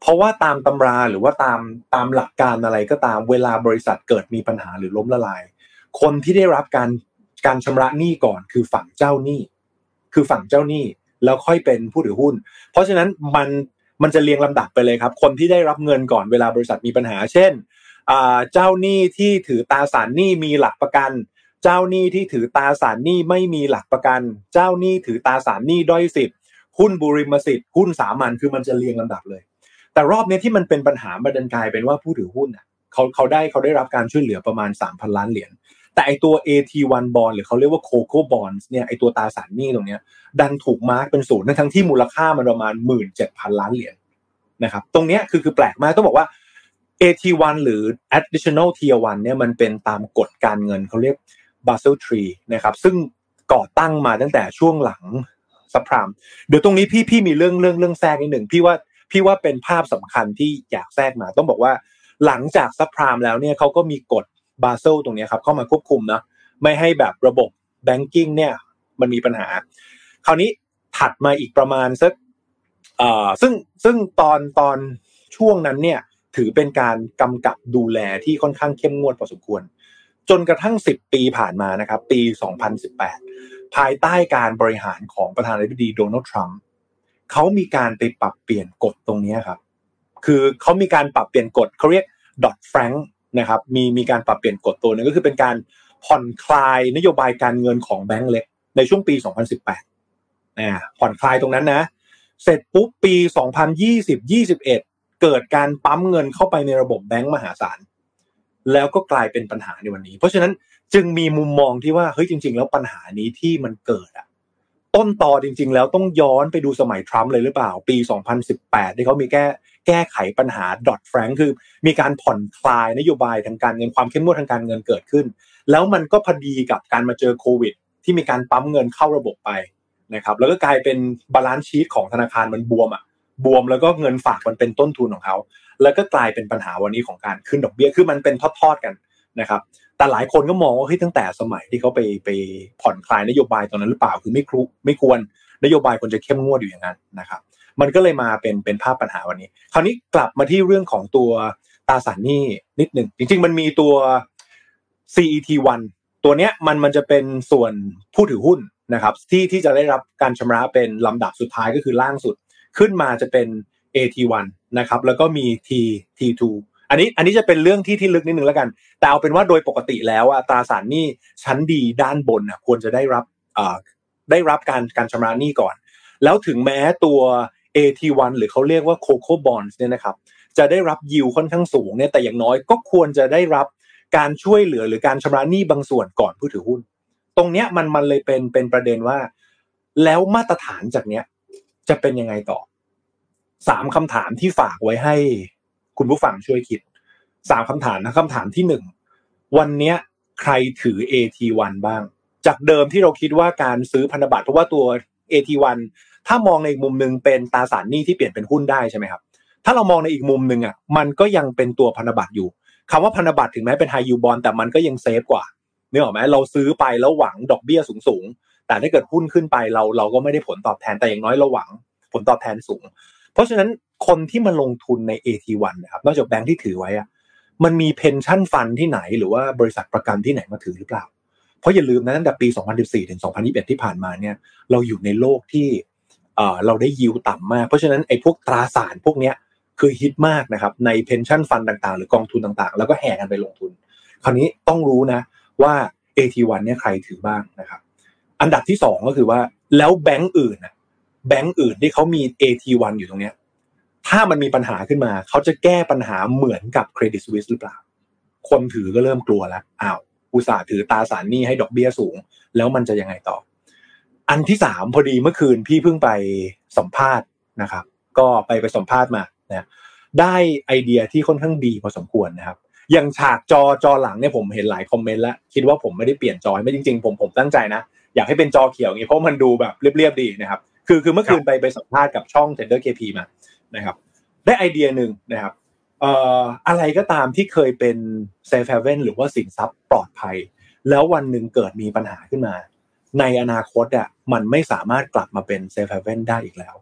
เพราะว่าตามตำราหรือว่าตามตามหลักการอะไรก็ตามเวลาบริษัทเกิดมีปัญหาหรือล้มละลาย คนที่ได้รับการการชำระหนี้ก่อนคือฝั่งเจ้าหนี้ คือฝั่งเจ้าหนี้แล้วค่อยเป็นผู้ถือหุ้น เพราะฉะนั้นมันมันจะเรียงลำดับไปเลยครับ คนที่ได้รับเงินก่อนเวลาบริษัทมีปัญหา เช่นเจ้าหนี้ที่ถือตราสารหนี้มีหลักประกัน เจ้าหนี้ที่ถือตราสารหนี้ไม่มีหลักประกัน เจ้าหนี้ถือตราสารหนี้ด้อยสิทธิ์หุ้นบุริมสิทธิ์หุ้นสามัญคือมันจะเรียงลำดับเลย แต่รอบนี้ที่มันเป็นปัญหาบันกลายเป็นว่าผู้ถือหุ้นอะเขาเขาได้เขาได้รับการช่วยเหลือประมาณ 3,000 ล้านเหรียญแต่ไอตัว AT1 bond หรือเขาเรียกว่า Coco bonds เนี่ยไอตัวตาสารหนี้ตรงเนี้ยดันถูกมาร์กเป็นศูนย์ทั้งที่มูลค่ามันประมาณ 17,000 ล้านเหรียญนะครับตรงเนี้ยคือคือแปลกมากต้องบอกว่า AT1 หรือ additional tier 1เนี่ยมันเป็นตามกฎการเงินเขาเรียก Basel III นะครับซึ่งก่อตั้งมาตั้งแต่ช่วงหลังซับพรามเดี๋ยวตรงนี้พี่พี่มีเรื่องเรื่องเรื่องแทรกนิดหนึ่งพี่ว่า พี่ว่าเป็นภาพสำคัญที่อยากแทรกมา ต้องบอกว่าหลังจากซับพรามแล้วเนี่ยเขาก็มีกฎบาเซลตรงนี้ครับเข้ามาควบคุมนะไม่ให้แบบระบบแบงกิ้งเนี่ยมันมีปัญหา คราวนี้ถัดมาอีกประมาณสักเอ่อซึ่งซึ่งตอนตอนช่วงนั้นเนี่ยถือเป็นการกำกับดูแลที่ค่อนข้างเข้มงวดพอสมควร จนกระทั่ง 10 ปีผ่านมานะครับ ปี 2018 ภายใต้การบริหารของประธานาธิบดีโดนัลด์ทรัมป์ เขามีการไปปรับเปลี่ยนกฎตรงนี้ครับ คือเขามีการปรับเปลี่ยนกฎเขาเรียกดอทแฟรงค์นะครับมีมีการปรับเปลี่ยนกฎตัวนึงก็คือเป็นการผ่อนคลายนโยบายการเงินของแบงก์เล็กในช่วงปี 2018นะผ่อนคลายตรงนั้นนะ เสร็จปุ๊บปี 2020-21 เกิดการปั๊มเงินเข้าไปในระบบแบงก์มหาศาลแล้วก็กลายเป็นปัญหาในวันนี้ เพราะฉะนั้นจึงมีมุมมองที่ว่าเฮ้ยจริง ๆ แล้วปัญหานี้ที่มันเกิดอะ ต้นตอจริง ๆ แล้วต้องย้อนไปดูสมัยทรัมป์เลยหรือเปล่า ปี 2018 ที่เขามีแก้แก้ไขปัญหา Dodd-Frank คือ มีการผ่อนคลายนโยบายทางการเงินความเข้มงวดทางการเงินเกิดขึ้น แล้วมันก็พอดีกับการมาเจอโควิด ที่มีการปั๊มเงินเข้าระบบไปนะครับแล้วก็กลายเป็น balance sheet ของธนาคารมันบวมอะบวมแล้วก็เงินฝากมันเป็นต้นทุนของเขา แล้วก็กลายเป็นปัญหาวันนี้ของการขึ้นดอกเบี้ยคือมันเป็นทอดๆกันนะครับ แต่หลายคนก็มองว่าเฮ้ยตั้งแต่สมัยที่เขาไปไปผ่อนคลายนโยบายตอนนั้นหรือเปล่าคือไม่ควรไม่ควรนโยบายควรจะเข้มงวดอยู่อย่างนั้นนะครับ มันก็เลยมาเป็นเป็นภาพปัญหาวันนี้ คราวนี้กลับมาที่เรื่องของตัวตราสารหนี้นิดหนึ่งจริง ๆ มันมีตัว CET1 ตัวเนี้ยมันมันจะเป็นส่วนผู้ถือหุ้นนะครับ ที่ที่จะได้รับการชำระเป็นลำดับสุดท้ายก็คือล่างสุด ขึ้นมาจะเป็น AT1 นะครับแล้วก็มี T T2 อันนี้อันนี้จะเป็นเรื่องที่ที่ลึกนิดนึงแล้วกัน แต่เอาเป็นว่าโดยปกติแล้วอะตราสารหนี้ชั้นดีด้านบนอะควรจะได้รับอ่าได้รับการการชำระหนี้ก่อน แล้วถึงแม้ตัว AT1 หรือเขาเรียกว่า Coco Bonds เนี่ยนะครับ จะได้รับยิวค่อนข้างสูงเนี่ยแต่อย่างน้อยก็ควรจะได้รับการช่วยเหลือหรือการชำระหนี้บางส่วนก่อนผู้ถือหุ้น ตรงเนี้ยมันมันเลยเป็นเป็นประเด็นว่า แล้วมาตรฐานจากเนี้ยจะเป็นยังไงต่อสามคำถามที่ฝากไว้ให้ คุณผู้ฟังช่วยคิดสามคำถามนะคำถามที่หนึ่งวันนี้ใครถือ AT1 บ้าง จากเดิมที่เราคิดว่าการซื้อพันธบัตรเพราะว่าตัว AT1 ถ้ามองในอีกมุมหนึ่งเป็นตราสารหนี้ที่เปลี่ยนเป็นหุ้นได้ใช่ไหมครับ ถ้าเรามองในอีกมุมหนึ่งอะ มันก็ยังเป็นตัวพันธบัตรอยู่คำว่าพันธบัตรถึงแม้เป็นไฮยูบอลแต่มันก็ยังเซฟกว่าเนื้อออไหมเราซื้อไปแล้วหวังดอกเบี้ยสูงๆแต่ถ้าเกิดหุ้นขึ้นไปเราเราก็ไม่ได้ผลตอบแทนแต่อย่างน้อยเราหวังผลตอบแทนสูง เพราะฉะนั้น คนที่มาลงทุนใน AT1 นะครับนอกจากแบงค์ที่ถือไว้อะมันมี pension fund ที่ไหนหรือว่าบริษัทประกันที่ไหนมาถือหรือเปล่า เพราะอย่าลืมนะตั้งแต่ปี 2014 ถึง 2021 ที่ผ่านมาเนี่ยเราอยู่ในโลกที่เราได้ยิวต่ำมาก เพราะฉะนั้นไอ้พวกตราสารพวกเนี้ยคือฮิตมากนะครับใน pension fund ต่างๆ หรือกองทุนต่างๆ แล้วก็แห่กันไปลงทุน คราวนี้ต้องรู้นะว่า AT1 เนี่ยใครถือบ้างนะครับอันดับที่สองก็คือว่าแล้วแบงก์อื่นแบงก์อื่นที่เขามี AT1 อยู่ตรงเนี้ย ถ้ามันมีปัญหาขึ้นมา เขาจะแก้ปัญหาเหมือนกับเครดิตสวิสหรือเปล่า คนถือก็เริ่มกลัวแล้วอ้าวอุตสาห์ถือตาสารหนี้ให้ดอกเบี้ยสูง แล้วมันจะยังไงต่อ อันที่สามพอดีเมื่อคืนพี่เพิ่งไปสัมภาษณ์นะครับ ก็ไปไปสัมภาษณ์มานะได้ไอเดียที่ค่อนข้างดีพอสมควรนะครับ อย่างฉากจอจอหลังเนี่ยผมเห็นหลายคอมเมนต์แล้วคิดว่าผมไม่ได้เปลี่ยนจอไม่จริง ๆ ผมผมตั้งใจนะอยากให้เป็นจอเขียวอย่างนี้เพราะมันดูแบบเรียบๆดีนะครับ คือคือเมื่อคืนไปไปสัมภาษณ์กับช่อง Tender KP มา นะครับ ได้ไอเดียหนึ่งนะครับอะไรก็ตามที่เคยเป็น safe haven หรือว่าสินทรัพย์ปลอดภัย แล้ววันหนึ่งเกิดมีปัญหาขึ้นมา ในอนาคตอะมันไม่สามารถกลับมาเป็น safe haven ได้อีกแล้ว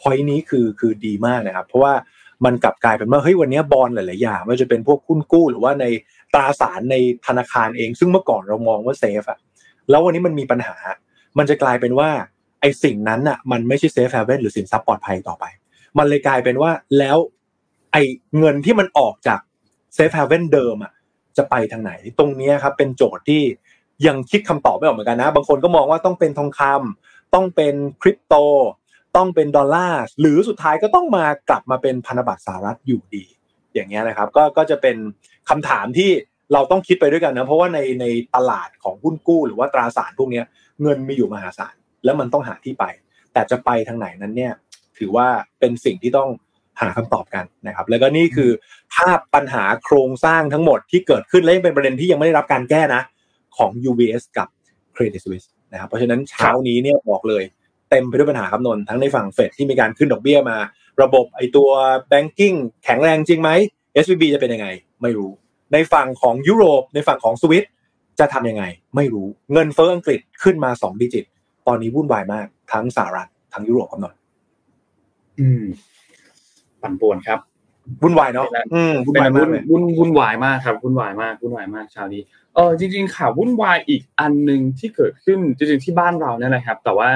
พอยนี้คือคือดีมากนะครับ เพราะว่ามันกลับกลายเป็นว่าเฮ้ยวันนี้บอลหลาย ๆ อย่างไม่ว่าจะเป็นพวกหุ้นกู้ หรือว่าในตราสารในธนาคารเอง ซึ่งเมื่อก่อนเรามองว่า safe อะแล้ววันนี้มันมีปัญหา มันจะกลายเป็นว่าไอ้สิ่งนั้นอะมันไม่ใช่ safe haven หรือสินทรัพย์ปลอดภัยต่อไป มันเลยกลายเป็นว่าแล้วไอ้เงินที่มันออกจาก safe haven เดิมอะจะไปทางไหน ตรงนี้ครับเป็นโจทย์ที่ยังคิดคำตอบไม่ออกเหมือนกันนะ บางคนก็มองว่าต้องเป็นทองคำต้องเป็นคริปโต ต้องเป็นดอลลาร์หรือสุดท้ายก็ต้องมากลับมาเป็นพันธบัตรสหรัฐอยู่ดี อย่างเงี้ยนะครับ ก็ก็จะเป็นคำถามที่เราต้องคิดไปด้วยกันนะ เพราะว่าในในตลาดของหุ้นกู้หรือว่าตราสารพวกนี้เงินมีอยู่มหาศาลแล้วมันต้องหาที่ไป แต่จะไปทางไหนนั้นเนี่ย ถือว่าเป็นสิ่งที่ต้องหาคำตอบกันนะครับ แล้วก็นี่คือภาพปัญหาโครงสร้างทั้งหมดที่เกิดขึ้นและยังเป็นประเด็นที่ยังไม่ได้รับการแก้นะ ของ UBS กับ Credit Suisse นะครับเพราะฉะนั้นเช้านี้เนี่ยบอกเลยเต็มไปด้วยปัญหาครับนนทั้งในฝั่งเฟดที่มีการขึ้นดอกเบี้ยมา ระบบไอตัว banking แข็งแรงจริงไหม SVB จะเป็นยังไง ไม่รู้ ในฝั่งของยุโรปในฝั่งของสวิตจะทำยังไง ไม่รู้เงินเฟ้ออังกฤษขึ้นมาสองดิจิต ตอนนี้วุ่นวายมากทั้งสหรัฐทั้งยุโรปครับนน อืมปั่นป่วนครับวุ่นวายเนาะอืมวุ่นเป็นวายมาวุ่กนเลยวุ่นวุ่นวายมากครับวุ่นวายมากวุ่นวายมากเชาวนี้เออจริง ๆข่าววุ่นวายอีกอันหนึ่งที่เกิดขึ้นจริงๆที่บ้านเราเนี่ยนะครับ แต่ว่า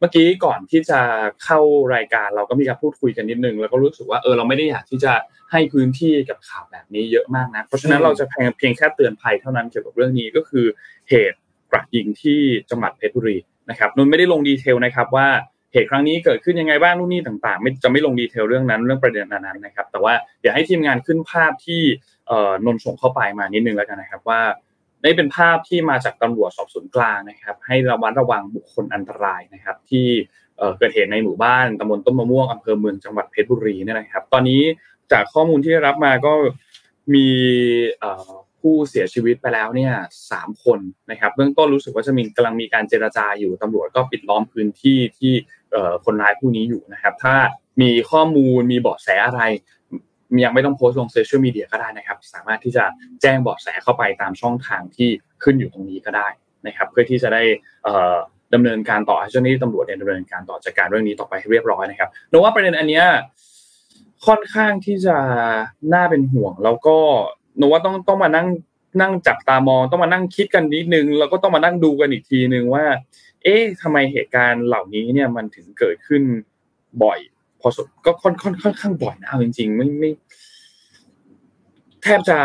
เมื่อกี้ก่อนที่จะเข้ารายการเราก็มีการพูดคุยกันนิดนึงแล้วก็รู้สึกว่าเออเราไม่ได้อยากที่จะให้พื้นที่กับข่าวแบบนี้เยอะมากนะเพราะฉะนั้นเราจะเพียงเพียงแค่เตือนภัยเท่านั้นเกี่ยวกับเรื่องนี้ก็คือเหตุกราดยิงที่จังหวัดเพชรบุรีนะครับนนท์ไม่ได้ลงดีเทลนะครับว่า เหตุครั้งนี้เกิดขึ้นยังไงบ้างนู่นนี่ต่างๆ ไม่จะไม่ลงดีเทลเรื่องนั้นเรื่องประเด็นนั้นนะครับ แต่ว่าเดี๋ยวให้ทีมงานขึ้นภาพที่นนท์ส่งเข้าไปมานิดนึงแล้วกันนะครับว่าได้เป็นภาพที่มาจากตำรวจสอบสวนกลางนะครับ ให้ระมัดระวังบุคคลอันตรายนะครับ ที่เกิดเหตุในหมู่บ้านตำบลต้นมะม่วงอำเภอเมืองจังหวัดเพชรบุรีเนี่ยนะครับ ตอนนี้จากข้อมูลที่ได้รับมาก็มี ผู้เสียชีวิตไปแล้วเนี่ยสามคนนะครับเบื้องต้นรู้สึกว่าจะมีกำลังมีการเจรจาอยู่ตำรวจก็ปิดล้อมพื้นที่ที่คนร้ายผู้นี้อยู่นะครับ ถ้ามีข้อมูลมีเบาะแสอะไรยังไม่ต้องโพสต์ลงโซเชียลมีเดียก็ได้นะครับ สามารถที่จะแจ้งเบาะแสเข้าไปตามช่องทางที่ขึ้นอยู่ตรงนี้ก็ได้นะครับ เพื่อที่จะได้เอ่อดำเนินการต่อให้เจ้าหน้าที่ตำรวจดำเนินการต่อจัดการเรื่องนี้ต่อไปให้เรียบร้อยนะครับนว่าประเด็นอันเนี้ยค่อนข้างที่จะน่าเป็นห่วงแล้วก็ หนูว่าต้องต้องมานั่งนั่งจับตามองต้องมานั่งคิดกันนิดนึงแล้วก็ต้องมานั่งดูกันอีกทีนึงว่า เอ๊ะทำไมเหตุการณ์เหล่านี้เนี่ยมันถึงเกิดขึ้นบ่อย พอสมก็ค่อนค่อนค่อนข้างบ่อยนะเอาจริง ๆ ไม่ไม่แทบจะ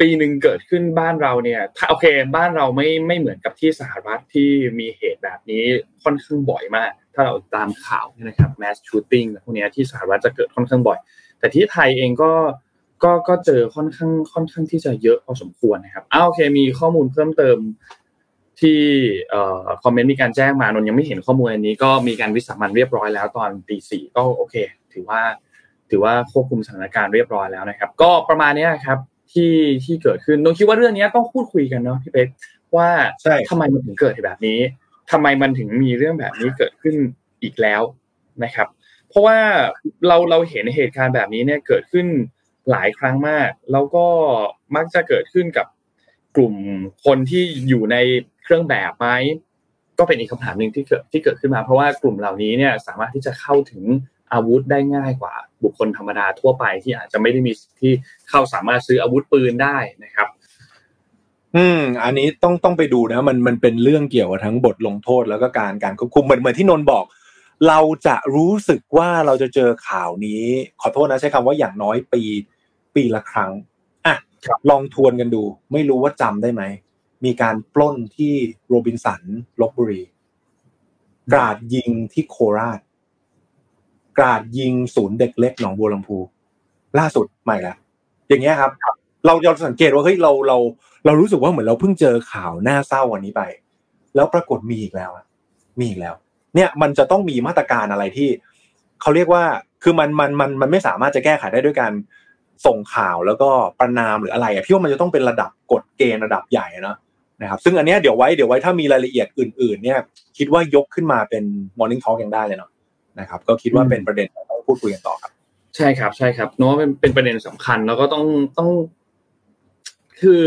ปีหนึ่งเกิดขึ้นบ้านเราเนี่ยถ้าโอเค บ้านเราไม่ไม่เหมือนกับที่สหรัฐที่มีเหตุแบบนี้ค่อนข้างบ่อยมาก ถ้าเราตามข่าวนะครับ mass shooting พวกนี้ที่สหรัฐจะเกิดค่อนข้างบ่อย แต่ที่ไทยเองก็ ก็ก็เจอค่อนข้างค่อนข้างที่จะเยอะพอสมควรนะครับอ้าโอเคมีข้อมูลเพิ่มเติมที่เอ่อคอมเมนต์มีการแจ้งมานนยังไม่เห็นข้อมูลอันนี้ ก็มีการวิสามันเรียบร้อยแล้วตอนตีสี่ก็โอเค ถือว่าถือว่าควบคุมสถานการณ์เรียบร้อยแล้วนะครับ ก็ประมาณเนี้ยครับที่ที่เกิดขึ้นนนคิดว่าเรื่องนี้ต้องพูดคุยกันเนาะพี่เป๊กว่าใช่ทำไมมันถึงเกิดแบบนี้ทำไมมันถึงมีเรื่องแบบนี้เกิดขึ้นอีกแล้วนะครับ เพราะว่าเราเราเห็นเหตุการณ์แบบนี้เนี่ยเกิดขึ้น หลายครั้งมาก แล้วก็มักจะเกิดขึ้นกับกลุ่มคนที่อยู่ในเครื่องแบบไหมก็เป็นอีกคำถามหนึ่งที่เกิดที่เกิดขึ้นมา เพราะว่ากลุ่มเหล่านี้เนี่ยสามารถที่จะเข้าถึงอาวุธได้ง่ายกว่า บุคคลธรรมดาทั่วไปที่อาจจะไม่ได้มีที่เข้าสามารถซื้ออาวุธปืนได้นะครับ อืม อันนี้ต้องต้องไปดูนะ มันมันเป็นเรื่องเกี่ยวกับทั้งบทลงโทษแล้วก็การการควบคุมเหมือนเหมือนที่นนท์บอก เราจะรู้สึกว่าเราจะเจอข่าวนี้ ขอโทษนะใช้คำว่าอย่างน้อยปี ปีละครั้งอะครับลองทวนกันดู ไม่รู้ว่าจำได้ไหม มีการปล้นที่โรบินสันลบบุรี กราดยิงที่โคราช กราดยิงศูนย์เด็กเล็กหนองบัวลำพู ล่าสุดใหม่ละอย่างเงี้ยครับ เราเราสังเกตว่าเฮ้ยเราเรา เรารู้สึกว่าเหมือนเราเพิ่งเจอข่าวน่าเศร้าวันนี้ไป แล้วปรากฏมีอีกแล้วอะมีอีกแล้ว เนี่ยมันจะต้องมีมาตรการอะไรที่เขาเรียกว่าคือมันมันมันมันไม่สามารถจะแก้ไขได้ด้วยการ ส่งข่าวแล้วก็ประนามหรืออะไรอะพี่ว่ามันจะต้องเป็นระดับกฎเกณฑ์ระดับใหญ่เนะนะครับซึ่งอันเนี้ยเดี๋ยวไว้เดี๋ยวไว้ถ้ามีรายละเอียดอื่น ๆ เนี่ยคิดว่ายกขึ้นมาเป็น morning talk ยังได้เลยเนาะนะครับก็คิดว่าเป็นประเด็นที่ต้องพูดคุยกันต่อครับ ใช่ครับใช่ครับโน้ตว่าเป็นเป็นประเด็นสำคัญแล้วก็ต้องต้อง คือ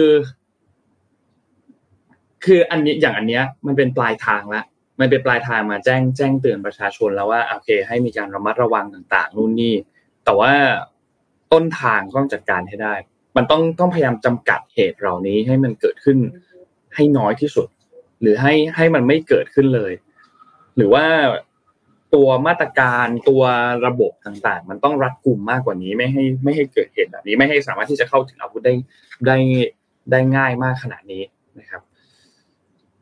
คืออันนี้อย่างอันเนี้ย มันเป็นปลายทางละมันเป็นปลายทางมาแจ้งแจ้งเตือนประชาชนแล้วว่าโอเค ให้มีการระมัดระวังต่าง ๆ นู่นนี่ แต่ว่า ต้นทางต้องจัดการให้ได้ มันต้องต้องพยายามจำกัดเหตุเหล่านี้ให้มันเกิดขึ้นให้น้อยที่สุด หรือให้ให้มันไม่เกิดขึ้นเลย หรือว่าตัวมาตรการตัวระบบต่างๆ มันต้องรัดกุมมากกว่านี้ไม่ให้ไม่ให้เกิดเหตุแบบนี้ ไม่ให้สามารถที่จะเข้าถึงอาวุธได้ได้ได้ง่ายมากขนาดนี้นะครับ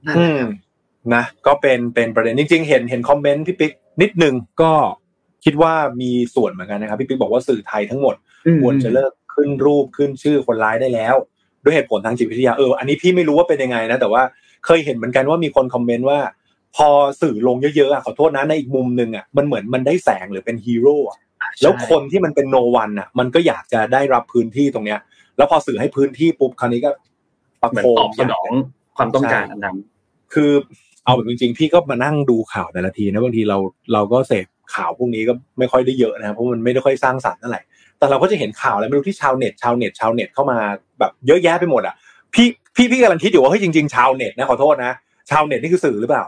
นั่นแหอืละมครับนะก็เป็นเป็นประเด็นจริง ๆ เห็นเห็นคอมเมนต์พี่ปิ๊กนิดนึงก็คิดว่ามีส่วนเหมือนกันนะครับพี่ปิ๊กบอกว่าสื่อไทยทั้งหมด ควรจะเลิกขึ้นรูปขึ้นชื่อคนร้ายได้แล้ว ด้วยเหตุผลทางจิตวิทยาเอออันนี้พี่ไม่รู้ว่าเป็นยังไงนะแต่ว่าเคยเห็นเหมือนกันว่ามีคนคอมเมนต์ว่า พอสื่อลงเยอะๆอะขอโทษนะในอีกมุมหนึ่งอะมันเหมือนมันได้แสงหรือเป็นฮีโร่อะแล้วคนที่มันเป็นโนวันอะ มันก็อยากจะได้รับพื้นที่ตรงเนี้ย แล้วพอสื่อให้พื้นที่ปุ๊บคราวนี้ก็ประเหมือนโคมตอบสนองความต้องการอันนั้นคือเอาแบบจริงๆพี่ก็มานั่งดูข่าวแต่ละทีนะบางทีเราเราก็เสพข่าวพวกนี้ก็ไม่ค่อยได้เยอะนะครับเพราะมันไม่ได้ค่อยสร้างสรรค์เท่าไหร่ แต่เราก็จะเห็นข่าวอะไรไม่รู้ที่ชาวเน็ตชาวเน็ตชาวเน็ตเข้ามาแบบเยอะแยะไปหมดอะพี่พี่พี่กำลังคิดอยู่ว่าเฮ้ยจริงๆชาวเน็ตนะขอโทษนะชาวเน็ตนี่คือสื่อหรือเปล่า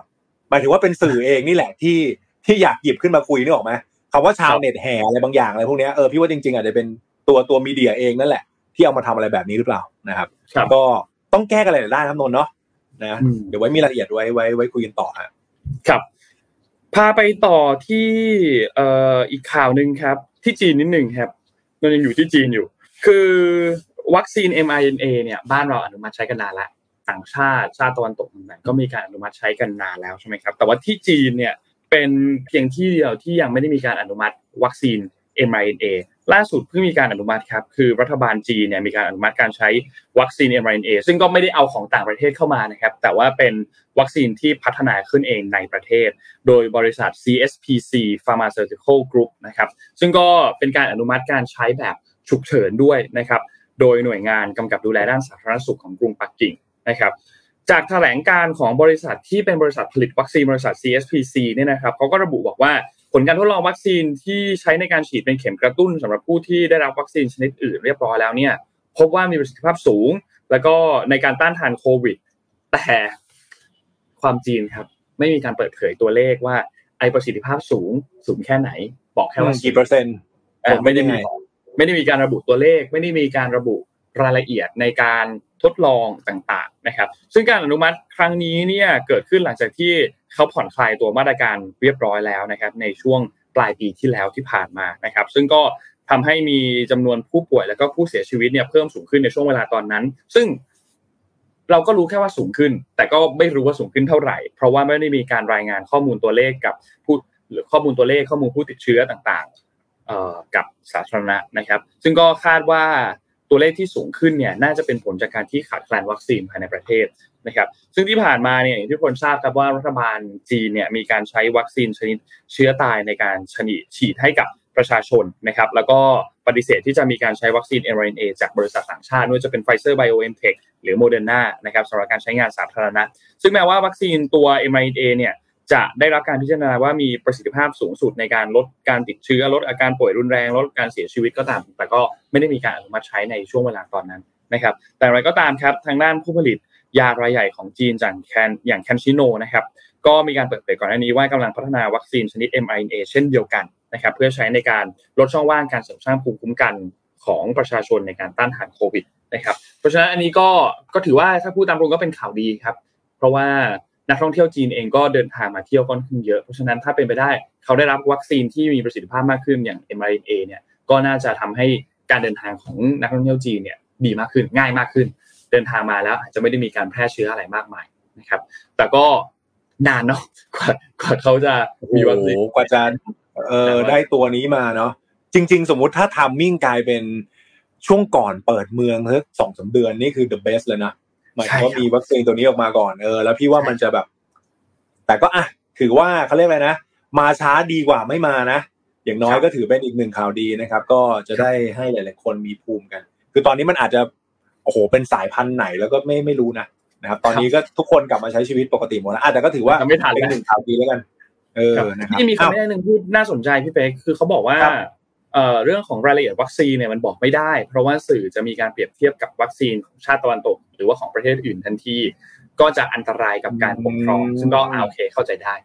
หมายถึงว่าเป็นสื่อเองนี่แหละที่ที่อยากหยิบขึ้นมาคุยนึกออกไหมคำว่าชาวเน็ตแห่อะไรบางอย่างอะไรพวกเนี้ยเออพี่ว่าจริงๆอาจจะเป็นตัวตัวมีเดียเองนั่นแหละ ที่เอามาทำอะไรแบบนี้หรือเปล่านะครับครับก็ต้องแก้กันอะไรได้ครับนนท์เนาะนะอืมเดี๋ยวไว้มีรายละเอียดไว้ไว้ไว้คุยกันต่อฮะครับพาไปต่อที่เอ่ออีกข่าวหนึ่งครับ ที่จีนนิดหนึ่งครับ มันยังอยู่ที่จีนอยู่ คือวัคซีน mRNA เนี่ยบ้านเราอนุมัติใช้กันนานละต่างชาติชาติตะวันตกต่างๆก็มีการอนุมัติใช้กันนานแล้วใช่ไหมครับ แต่ว่าที่จีนเนี่ยเป็นเพียงที่เดียวที่ยังไม่ได้มีการอนุมัติวัคซีน mRNA ล่าสุดเพิ่งมีการอนุมัติครับคือรัฐบาลจีนเนี่ยมีการอนุมัติการใช้วัคซีน mRNA ซึ่งก็ไม่ได้เอาของต่างประเทศเข้ามานะครับแต่ว่าเป็นวัคซีนที่พัฒนาขึ้นเองในประเทศ โดยบริษัท CSPC Pharmaceutical Group นะครับซึ่งก็เป็นการอนุมัติการใช้แบบฉุกเฉินด้วยนะครับโดยหน่วยงานกำกับดูแลด้านสาธารณสุขของกรุงปักกิ่งนะครับจากแถลงการของบริษัทที่เป็นบริษัทผลิตวัคซีนบริษัท CSPC เนี่ยนะครับเขาก็ระบุบอกว่า ผลการทดลองวัคซีนที่ใช้ในการฉีดเป็นเข็มกระตุ้นสำหรับผู้ที่ได้รับวัคซีนชนิดอื่นเรียบร้อยแล้วเนี่ยพบว่ามีประสิทธิภาพสูง แล้วก็ในการต้านทานโควิด แต่ความจริงครับ ไม่มีการเปิดเผยตัวเลขว่าไอประสิทธิภาพสูงสูงแค่ไหน บอกแค่ว่ากี่เปอร์เซ็นต์เอ่อไม่ได้มียังไงไม่ได้มีการระบุตัวเลข ไม่ได้มีการระบุรายละเอียดในการ ทดลองต่างๆนะครับ ซึ่งการอนุมัติครั้งนี้เนี่ยเกิดขึ้นหลังจากที่เขาผ่อนคลายตัวมาตรการเรียบร้อยแล้วนะครับ ในช่วงปลายปีที่แล้วที่ผ่านมานะครับ ซึ่งก็ทำให้มีจำนวนผู้ป่วยแล้วก็ผู้เสียชีวิตเนี่ยเพิ่มสูงขึ้นในช่วงเวลาตอนนั้น ซึ่งเราก็รู้แค่ว่าสูงขึ้น แต่ก็ไม่รู้ว่าสูงขึ้นเท่าไหร่ เพราะว่าไม่ได้มีการรายงานข้อมูลตัวเลขกับผู้หรือข้อมูลตัวเลขข้อมูลผู้ติดเชื้อต่างๆกับสาธารณะนะครับ ซึ่งก็คาดว่า ตัวเลขที่สูงขึ้นเนี่ยน่าจะเป็นผลจากการที่ขาดแคลนวัคซีนภายในประเทศนะครับซึ่งที่ผ่านมาเนี่ยอย่างที่คนทราบครับว่ารัฐบาลจีนเนี่ยมีการใช้วัคซีนชนิดเชื้อตายในการชนิฉีดให้กับประชาชนนะครับแล้วก็ปฏิเสธที่จะมีการใช้วัคซีน mRNA จากบริษัทต่างชาติไม่ว่าจะเป็น Pfizer BioNTech หรือ Moderna นะครับสำหรับการใช้งานสาธารณะ ซึ่งแม้ว่าวัคซีนตัว mRNA เนี่ย จะได้รับการพิจารณาว่ามีประสิทธิภาพสูงสุดในการลดการติดเชื้อลดอาการป่วยรุนแรงลดการเสียชีวิตก็ตาม แต่ก็ไม่ได้มีการอนุมัติใช้ในช่วงเวลาตอนนั้นนะครับ แต่อย่างไรก็ตามครับทางด้านผู้ผลิตยารายใหญ่ของจีนจากแคนอย่างแคนชิโนนะครับก็มีการเปิดเผยก่อนหน้านี้ว่ากำลังพัฒนาวัคซีนชนิด mRNA เช่นเดียวกันนะครับเพื่อใช้ในการลดช่องว่างการเสริมสร้างภูมิคุ้มกันของประชาชนในการต้านทานโควิดนะครับเพราะฉะนั้นอันนี้ก็ก็ถือว่าถ้าพูดตามตรงก็เป็นข่าวดีครับ เพราะว่า นักท่องเที่ยวจีนเองก็เดินทางมาเที่ยวค่อนข้างเยอะเพราะฉะนั้นถ้าเป็นไปได้เขาได้รับวัคซีนที่มีประสิทธิภาพมากขึ้นอย่าง mRNA เนี่ยก็น่าจะทำให้การเดินทางของนักท่องเที่ยวจีนเนี่ยดีมากขึ้นง่ายมากขึ้น เดินทางมาแล้วอาจจะไม่ได้มีการแพร่เชื้ออะไรมากมายนะครับ แต่ก็นานเนาะกว่ากว่าเขาจะมีวัคซีนโอ้โหกว่าจะเออได้ตัวนี้มาเนาะจริง ๆ สมมุติถ้าทามมิ่งกลายเป็นช่วงก่อนเปิดเมืองสักสองสามเดือนนี่คือ the best เลยนะห มายถึงว่าใช่ครับมีวัคซีนตัวนี้ออกมาก่อนเออ แล้วพี่ว่ามันจะแบบ แต่ก็อะถือว่าเขาเรียกอะไรนะมาช้าดีกว่าไม่มานะอย่างน้อยก็ถือเป็นอีกหนึ่งข่าวดีนะครับ ก็จะได้ให้หลาย ๆ คนมีภูมิกัน คือตอนนี้มันอาจจะโอ้โหเป็นสายพันธุ์ไหนแล้วก็ไม่ไม่รู้นะนะครับ ตอนนี้ก็ทุกคนกลับมาใช้ชีวิตปกติหมดแล้วอะแต่ก็ถือว่าแต่ไม่ทันเป็นแล้วหนึ่งข่าวดีแล้วกัน เออครับนะครับที่มีอ้าวคำแนะนำพูดน่าสนใจพี่เป๊กคือเขาบอกว่าครับ เอ่อเรื่องของรายละเอียดวัคซีนเนี่ยมันบอกไม่ได้ เพราะว่าสื่อจะมีการเปรียบเทียบกับวัคซีนของชาติตะวันตก หรือว่าของประเทศอื่นทันที ก็จะอันตรายกับการปกครอง ซึ่งก็อ่าโอเคเข้าใจได้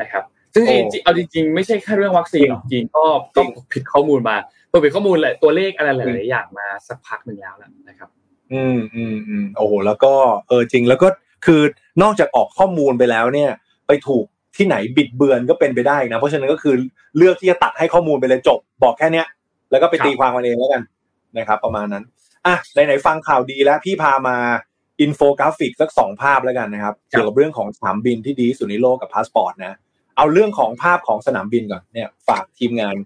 นะครับซึ่งจริงๆเอาจริงๆไม่ใช่แค่เรื่องวัคซีนหรอกจริงก็ก็ผิดข้อมูลมาเปิดผิดข้อมูลแหละตัวเลขอะไรหลายๆอย่างมาสักพักหนึ่งแล้วแหละนะครับ อืมอืมอืมโอ้โหแล้วก็เออจริงแล้วก็คือนอกจากออกข้อมูลไปแล้วเนี่ย ไปถูก ที่ไหนบิดเบือนก็เป็นไปได้นะ เพราะฉะนั้นก็คือเลือกที่จะตัดให้ข้อมูลไปเลยจบ บอกแค่เนี้ย แล้วก็ไปครับตีความกันเองแล้วกันนะครับ ประมาณนั้นอะไหนๆฟังข่าวดีแล้วพี่พามาอินโฟกราฟิกสักสองภาพแล้วกันนะครับ เกี่ยวกับเรื่องของสนามบินที่ดีที่สุดในโลกกับพาสปอร์ตนะ เอาเรื่องของภาพของสนามบินก่อนเนี่ยฝากทีมงาน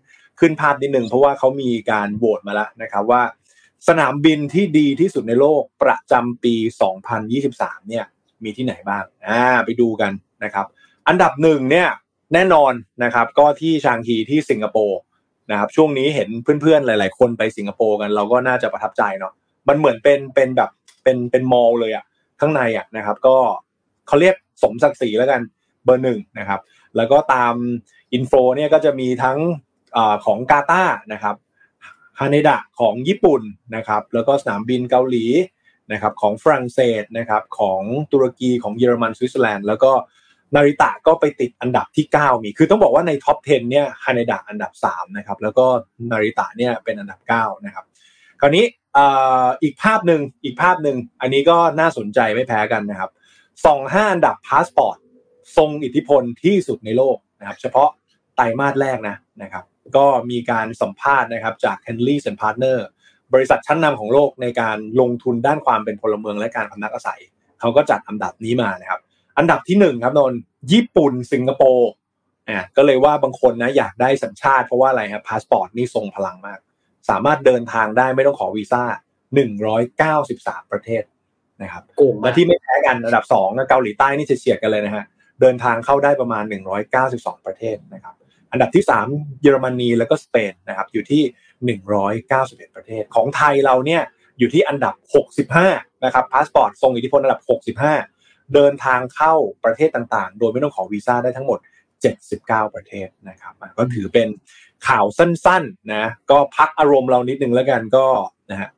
ขึ้นภาพนิดนึงเพราะว่าเขามีการโหวตมาแล้วนะครับว่า สนามบินที่ดีที่สุดในโลกประจำปี 2023 เนี่ย มีที่ไหนบ้างอ่าไปดูกันนะครับ อันดับหนึ่งเนี่ยแน่นอนนะครับก็ที่ชางงีที่สิงคโปร์นะครับช่วงนี้เห็นเพื่อนๆหลาย ๆ คนไปสิงคโปร์กันเราก็น่าจะประทับใจเนาะมันเหมือนเป็นเป็นแบบเป็นเป็น mall เลยอะข้างในอะนะครับก็เขาเรียกสมศักดิ์ศรีแล้วกันเบอร์หนึ่งนะครับแล้วก็ตาม info เนี่ยก็จะมีทั้งอของกาตาร์นะครับฮาเนดะของญี่ปุ่นนะครับแล้วก็สนามบินเกาหลีนะครับของฝรั่งเศสนะครับของตุรกีของเยอรมันสวิตเซอร์แลนด์แล้วก็ นาริตะก็ไปติดอันดับที่ 9 มี คือต้องบอกว่าใน top 10 เนี่ยฮาเนดะอันดับ 3 นะครับ แล้วก็นาริตะเนี่ยเป็นอันดับ 9 นะครับ คราวนี้อีกภาพหนึ่งอีกภาพหนึ่งอันนี้ก็น่าสนใจไม่แพ้กันนะครับสองห้าอันดับพาสปอร์ตทรงอิทธิพลที่สุดในโลกนะครับเฉพาะไตรมาสแรกนะนะครับ ก็มีการสัมภาษณ์นะครับจาก Henley and Partners บริษัทชั้นนำของโลกในการลงทุนด้านความเป็นพลเมืองและการพำนักอาศัย เขาก็จัดอันดับนี้มานะครับ อันดับที่หนึ่งครับนนญี่ปุ่นสิงคโปร์อ่าก็เลยว่าบางคนนะอยากได้สัญชาติเพราะว่าอะไรครับพาสปอร์ตนี่ทรงพลังมาก สามารถเดินทางได้ไม่ต้องขอวีซ่าหนึ่งร้อยเก้าสิบสามประเทศนะครับรองมาที่ไม่แพ้กันอันดับสองเกาหลีใต้นี่เฉียดกันเลยนะฮะเดินทางเข้าได้ประมาณหนึ่งร้อยเก้าสิบสองประเทศนะครับ อันดับที่สามเยอรมนีแล้วก็สเปนนะครับอยู่ที่ 191 ประเทศ ของไทยเราเนี่ยอยู่ที่อันดับ 65 นะครับพาสปอร์ตทรงอิทธิพลอันดับ 65 เดินทางเข้าประเทศต่างๆ โดยไม่ต้องขอวีซ่าได้ทั้งหมด 79 ประเทศนะครับก็ถือเป็นข่าวสั้นๆนะก็พักอารมณ์เรานิดนึงแล้วกันก็นะฮะ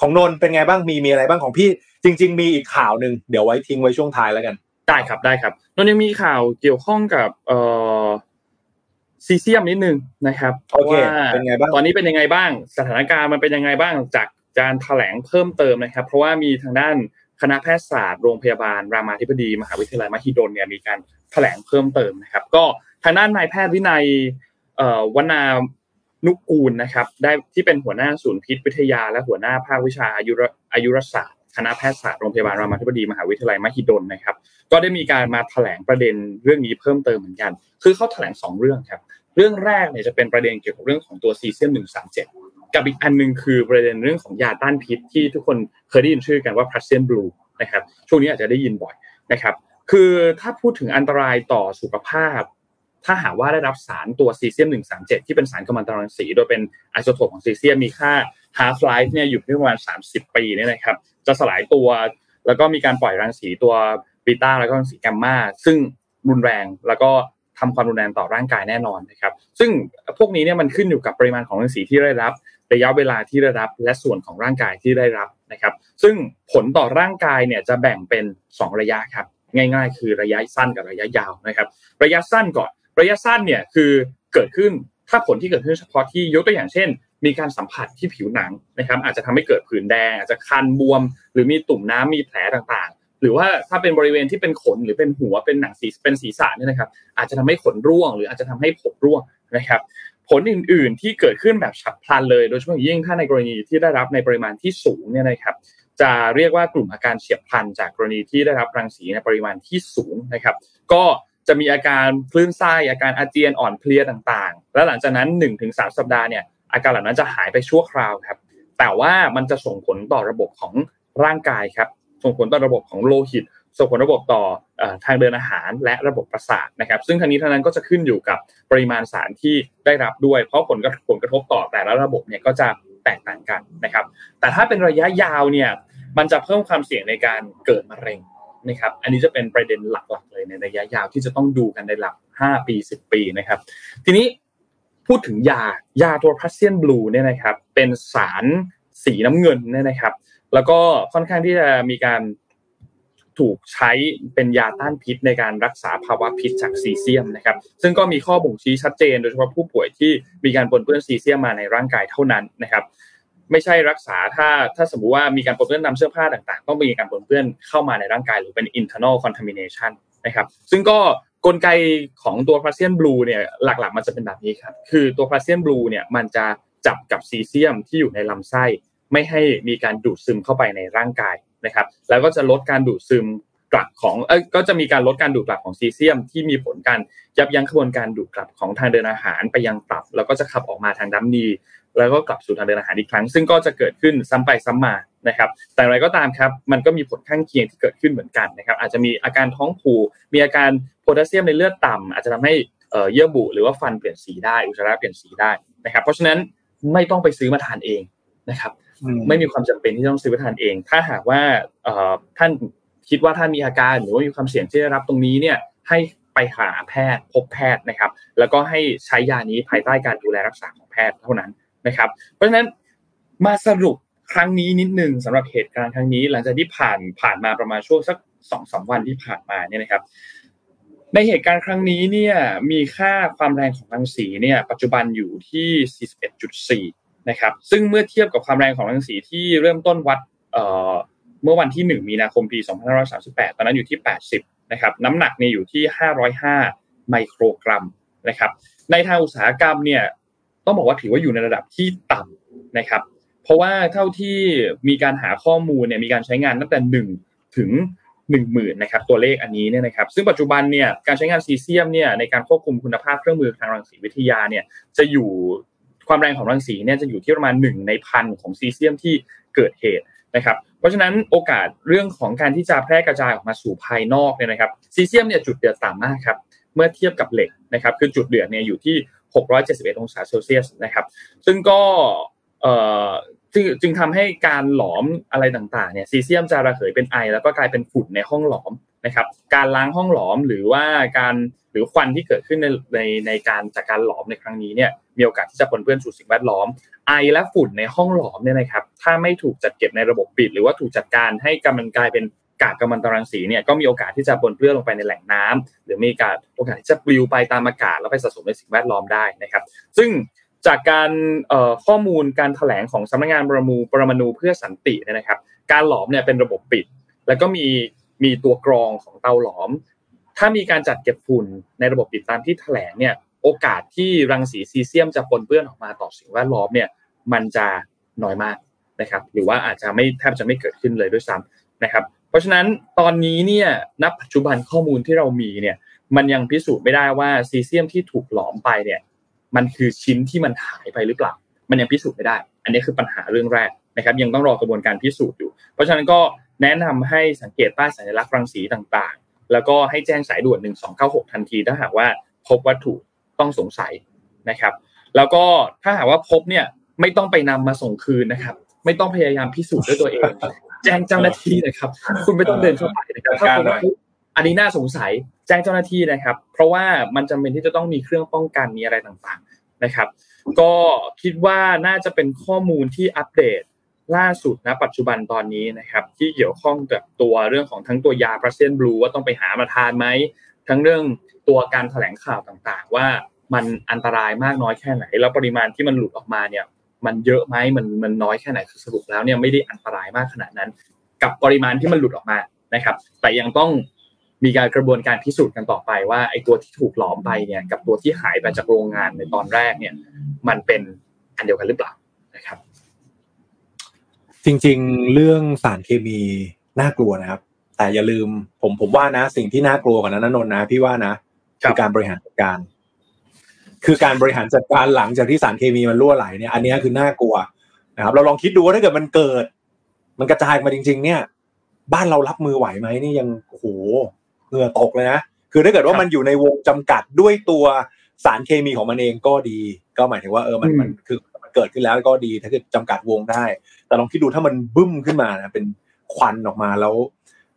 ของนนเป็นไงบ้างมีมีอะไรบ้างของพี่จริง ๆ มีอีกข่าวหนึ่งเดี๋ยวไว้ทิ้งไว้ช่วงท้ายแล้วกันได้ครับได้ครับนนยังมีข่าวเกี่ยวข้องกับเอ่อซีเซียมนิดนึงนะครับโอเคเป็นไงบ้างตอนนี้เป็นยังไงบ้าง สถานการณ์มันเป็นยังไงบ้างจากการแถลงเพิ่มเติมนะครับ เพราะว่ามีทางด้าน คณะแพทยศาสตร์โรงพยาบาล รามาธิบดี มหาวิทยาลัยมหิดลเนี่ยมีการแถลงเพิ่มเติมนะครับ ก็ทางด้านนายแพทย์วินัยวนานุกูลนะครับ ได้ที่เป็นหัวหน้าศูนย์พิษวิทยา และหัวหน้าภาควิชาอายุอายุรศาสตร์คณะแพทยศาสตร์โรงพยาบาลรามาธิบดีมหาวิทยาลัยมหิดลนะครับ ก็ได้มีการมาแถลงประเด็นเรื่องนี้เพิ่มเติมเหมือนกัน คือเขาแถลง 2 เรื่องครับ เรื่องแรกเนี่ยจะเป็นประเด็นเกี่ยวกับเรื่องของตัวซีเซียมหนึ่งสามเจ็ด กับอีกอันนึงคือประเด็นเรื่องของยาต้านพิษที่ทุกคนเคยได้ยินชื่อกันว่าพาสเซียนบลูนะครับช่วงนี้อาจจะได้ยินบ่อยนะครับคือถ้าพูดถึงอันตรายต่อสุขภาพ ถ้าหากว่าได้รับสารตัวซีเซียมหนึ่งสามเจ็ดที่เป็นสารกัมมันตรังสี โดยเป็นไอโซโทปของซีเซียมมีค่า half life เนี่ยอยู่ที่ประมาณสามสิบปีเนี่ยนะครับจะสลายตัว แล้วก็มีการปล่อยรังสีตัวบีต้าแล้วก็รังสีแกมมาซึ่งรุนแรงแล้วก็ทำความรุนแรงต่อร่างกายแน่นอนนะครับซึ่งพวกนี้เนี่ยมันขึ้นอยู่กับปริมาณของรังสีที่ได้รับ ระยะเวลาที่ได้รับ และส่วนของร่างกายที่ได้รับนะครับ ซึ่งผลต่อร่างกายเนี่ยจะแบ่งเป็น 2 ระยะครับ ง่าย ๆ คือระยะสั้นกับระยะยาวนะครับ ระยะสั้นก่อน ระยะสั้นเนี่ยคือเกิดขึ้นถ้าผลที่เกิดขึ้นเฉพาะที่ยกตัวอย่างเช่น มีการสัมผัสที่ผิวหนังนะครับ อาจจะทำให้เกิดผื่นแดง อาจจะคันบวม หรือมีตุ่มน้ำมีแผลต่างๆ หรือว่าถ้าเป็นบริเวณที่เป็นขนหรือเป็นหัวเป็นหนังสีเป็นศีรษะเนี่ยนะครับ อาจจะทำให้ขนร่วง หรืออาจจะทำให้ผมร่วงนะครับ ผลอื่น ๆ ที่เกิดขึ้นแบบฉับพลันเลย โดยเฉพาะยิ่งถ้าในกรณีที่ได้รับในปริมาณที่สูงเนี่ยนะครับจะเรียกว่ากลุ่มอาการเฉียบพลัน จากกรณีที่ได้รับรังสีในปริมาณที่สูงนะครับ ก็จะมีอาการคลื่นไส้อาการอาเจียนอ่อนเพลียต่างๆ และหลังจากนั้น 1-3 สัปดาห์เนี่ยอาการเหล่านั้นจะหายไปชั่วคราวครับ แต่ว่ามันจะส่งผลต่อระบบของร่างกายครับ ส่งผลต่อระบบของโลหิต ส่งผลระบบต่อทางเดินอาหารและระบบประสาทนะครับ ซึ่งทางนี้ทางนั้นก็จะขึ้นอยู่กับปริมาณสารที่ได้รับด้วย เพราะผลกระผลกระทบต่อแต่ละระบบเนี่ยก็จะแตกต่างกันนะครับ แต่ถ้าเป็นระยะยาวเนี่ยมันจะเพิ่มความเสี่ยงในการเกิดมะเร็งนะครับ อันนี้จะเป็นประเด็นหลักๆเลยในระยะยาวที่จะต้องดูกันในหลัก 5 ปี 10 ปีนะครับ ทีนี้พูดถึงยายาตัว Prussian blue เนี่ยนะครับ เป็นสารสีน้ำเงินเนี่ยนะครับ แล้วก็ค่อนข้างที่จะมีการ ถูกใช้เป็นยาต้านพิษในการรักษาภาวะพิษจากซีเซียมนะครับ ซึ่งก็มีข้อบ่งชี้ชัดเจน โดยเฉพาะผู้ป่วยที่มีการปนเปื้อนซีเซียมมาในร่างกายเท่านั้นนะครับไม่ใช่รักษาถ้าถ้าสมมุติว่ามีการปนเปื้อนนำเสื้อผ้าต่างๆ ต้องมีการปนเปื้อนเข้ามาในร่างกายหรือเป็น internal contamination นะครับ ซึ่งก็กลไกของตัวพลาเซียนบลูเนี่ยหลักๆ มันจะเป็นแบบนี้ครับคือตัวพลาเซียนบลูเนี่ยมันจะจับกับซีเซียมที่อยู่ในลำไส้ ไม่ให้มีการดูดซึมเข้าไปในร่างกาย นะครับแล้วก็จะลดการดูดซึมกลับของเอ้ก็จะมีการลดการดูดกลับของซีเซียม ที่มีผลการยับยั้งกระบวนการดูดกลับของทางเดินอาหารไปยังตับ แล้วก็จะขับออกมาทางดัมนีแล้วก็กลับสู่ทางเดินอาหารอีกครั้ง ซึ่งก็จะเกิดขึ้นซ้ำไปซ้ำมานะครับ แต่อะไรก็ตามครับ มันก็มีผลข้างเคียงที่เกิดขึ้นเหมือนกันนะครับ อาจจะมีอาการท้องผูกมีอาการโพแทสเซียมในเลือดต่ำอาจจะทำให้เยื่อบุหรือว่าฟันเปลี่ยนสีได้อุจจาระเปลี่ยนสีได้นะครับ เพราะฉะนั้นไม่ต้องไปซื้อมาทานเองนะครับ ไม่มีความจำเป็นที่ต้องซื้อทานเอง ถ้าหากว่าท่านคิดว่าท่านมีอาการหรือว่ามีความเสี่ยงที่ได้รับตรงนี้เนี่ยให้ไปหาแพทย์พบแพทย์นะครับ แล้วก็ให้ใช้ยานี้ภายใต้การดูแลรักษาของแพทย์เท่านั้นนะครับ เพราะฉะนั้นมาสรุปครั้งนี้นิดนึงสำหรับเหตุการณ์ครั้งนี้ หลังจากที่ผ่านผ่านมาประมาณช่วงสักสองสามวันที่ผ่านมาเนี่ยนะครับ ในเหตุการณ์ครั้งนี้เนี่ยมีค่าความแรงของรังสีเนี่ยปัจจุบันอยู่ที่ 41.4 นะครับซึ่งเมื่อเทียบกับความแรงของรังสีที่เริ่มต้นวัดเมื่อวันที่ 1 มีนาคมปี 2538 ตอนนั้นอยู่ที่ 80 นะครับ น้ำหนักเนี่ยอยู่ที่ 505 ไมโครกรัมนะครับ ในทางอุตสาหกรรมเนี่ยต้องบอกว่าถือว่าอยู่ในระดับที่ต่ำนะครับ เพราะว่าเท่าที่มีการหาข้อมูลเนี่ยมีการใช้งานตั้งแต่ 1 ถึง 1 0,000นะครับตัวเลขอันนี้เนี่ยนะครับ ซึ่งปัจจุบันเนี่ยการใช้งานซีเซียมเนี่ยในการควบคุมคุณภาพเครื่องมือทางรังสีวิทยาเนี่ยจะอยู่ ความแรงของรังสีเนี่ยจะอยู่ที่ประมาณ1ในพันของซีเซียมที่เกิดเหตุนะครับ เพราะฉะนั้นโอกาสเรื่องของการที่จะแพร่กระจายออกมาสู่ภายนอกเนี่ยนะครับซีเซียมเนี่ยจุดเดือดต่ำมากครับเมื่อเทียบกับเหล็กนะครับคือจุดเดือดเนี่ยอยู่ที่ 671 องศาเซลเซียสนะครับ ซึ่งก็เอ่อจึงจึงทำให้การหลอมอะไรต่างๆเนี่ยซีเซียมจะระเหยเป็นไอ แล้วก็กลายเป็นฝุ่นในห้องหลอมนะครับ การล้างห้องหลอมหรือว่าการหรือควันที่เกิดขึ้นในในในการจากการหลอมในครั้งนี้เนี่ย มีโอกาสที่จะปนเปื้อนสู่สิ่งแวดล้อม ไอและฝุ่นในห้องหลอมเนี่ยนะครับ ถ้าไม่ถูกจัดเก็บในระบบปิด หรือว่าถูกจัดการให้กำมันกลายเป็นกากกัมมันตรังสีเนี่ยก็มีโอกาสที่จะปนเปื้อนลงไปในแหล่งน้ำหรือมีการโอกาสที่จะปลิวไปตามอากาศแล้วไปสะสมในสิ่งแวดล้อมได้นะครับ ซึ่งจากการข้อมูลการแถลงของสำนักงานประมูประมาณูเพื่อสันติเนี่ยนะครับ การหลอมเนี่ยเป็นระบบปิด แล้วก็มีมีตัวกรองของเตาหลอม ถ้ามีการจัดเก็บฝุ่นในระบบปิดตามที่แถลงเนี่ย โอกาสที่รังสีซีเซียมจะปนเปื้อนออกมาต่อสิ่งแวดล้อมเนี่ยมันจะน้อยมากนะครับหรือว่าอาจจะไม่แทบจะไม่เกิดขึ้นเลยด้วยซ้ำนะครับ เพราะฉะนั้นตอนนี้เนี่ยณปัจจุบันข้อมูลที่เรามีเนี่ยมันยังพิสูจน์ไม่ได้ว่าซีเซียมที่ถูกหลอมไปเนี่ยมันคือชิ้นที่มันหายไปหรือเปล่า มันยังพิสูจน์ไม่ได้ อันนี้คือปัญหาเรื่องแรกนะครับยังต้องรอกระบวนการพิสูจน์อยู่ เพราะฉะนั้นก็แนะนำให้สังเกตป้ายสัญลักษณ์รังสีต่างๆ แล้วก็ให้แจ้งสายด่วน 1296 ทันทีถ้าหากว่าพบวัตถุ ต้องสงสัยนะครับ แล้วก็ถ้าหากว่าพบเนี่ยไม่ต้องไปนำมาส่งคืนนะครับ ไม่ต้องพยายามพิสูจน์ด้วยตัวเอง แจ้งเจ้าหน้าที่นะครับ คุณไม่ต้องเดินเข้าไปนะครับถ้าพบอันนี้น่าสงสัยแจ้งเจ้าหน้าที่นะครับ เพราะว่ามันจำเป็นที่จะต้องมีเครื่องป้องกันมีอะไรต่างๆนะครับ ก็คิดว่าน่าจะเป็นข้อมูลที่อัปเดตล่าสุดนะปัจจุบันตอนนี้นะครับ ที่เกี่ยวข้องกับตัวเรื่องของทั้งตัวยาพราเซนบลูว่าต้องไปหามาทานไหมทั้งเรื่อง ตัวการแถลงข่าวต่างๆ ว่ามันอันตรายมากน้อยแค่ไหน แล้วปริมาณที่มันหลุดออกมาเนี่ยมันเยอะไหมมันมันน้อยแค่ไหนคือสรุปแล้วเนี่ยไม่ได้อันตรายมากขนาดนั้น กับปริมาณที่มันหลุดออกมานะครับ แต่ยังต้องมีการกระบวนการพิสูจน์กันต่อไปว่าไอ้ตัวที่ถูกหลอมไปเนี่ยกับตัวที่หายไปจากโรงงานในตอนแรกเนี่ยมันเป็นอันเดียวกันหรือเปล่านะครับ จริงๆ เรื่องสารเคมีน่ากลัวนะครับ แต่อย่าลืมผมผมว่านะ สิ่งที่น่ากลัวกว่านั้นนนนะพี่ว่านะ คือการบริหารจัดการ คือการบริหารจัดการหลังจากที่สารเคมีมันรั่วไหลเนี่ย อันนี้คือน่ากลัวนะครับ เราลองคิดดูว่าถ้าเกิดมันเกิด มันกระจายมาจริง ๆ เนี่ย บ้านเรารับมือไหวไหมนี่ยังโอ้โหเหงื่อตกเลยนะคือถ้าเกิดว่ามันอยู่ในวงจำกัดด้วยตัวสารเคมีของมันเองก็ดี ก็หมายถึงว่าเออมันมันคือมันเกิดขึ้นแล้วก็ดี ถ้าเกิดจำกัดวงได้ แต่ลองคิดดูถ้ามันบึ้มขึ้นมานะเป็นควันออกมาแล้ว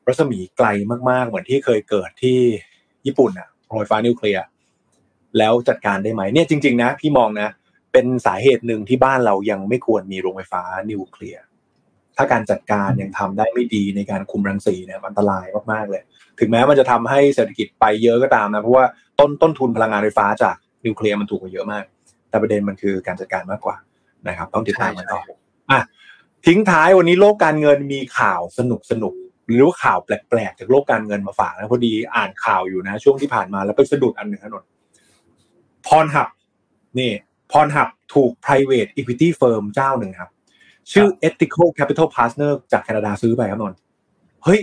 รัศมีไกลมากๆ เหมือนที่เคยเกิดที่ญี่ปุ่นอะโรงไฟฟ้านิวเคลียร์แล้วจัดการได้ไหมเนี่ยจริง ๆ นะ พี่มองนะ เป็นสาเหตุหนึ่งที่บ้านเรายังไม่ควรมีโรงไฟฟ้านิวเคลียร์ถ้าการจัดการยังทำได้ไม่ดีในการคุมรังสีเนี่ยอันตรายมากๆเลย ถึงแม้มันจะทำให้เศรษฐกิจไปเยอะก็ตามนะเพราะว่าต้นต้นทุนพลังงานไฟฟ้าจากนิวเคลียร์มันถูกกว่าเยอะมาก แต่ประเด็นมันคือการจัดการมากกว่านะครับ ต้องติดตามกันต่ออะทิ้งท้ายวันนี้โลกการเงินมีข่าวสนุกสนุก หรือว่าข่าวแปลกๆจากโลกการเงินมาฝากนะพอดีอ่านข่าวอยู่นะ ช่วงที่ผ่านมาแล้วไปสะดุดอันหนึ่งถนนพรหับนี่พรหับถูก private equity firm เจ้าหนึ่งครับ ชื่อ ethical capital partner จากแคนาดาซื้อไปครับนนเฮ้ย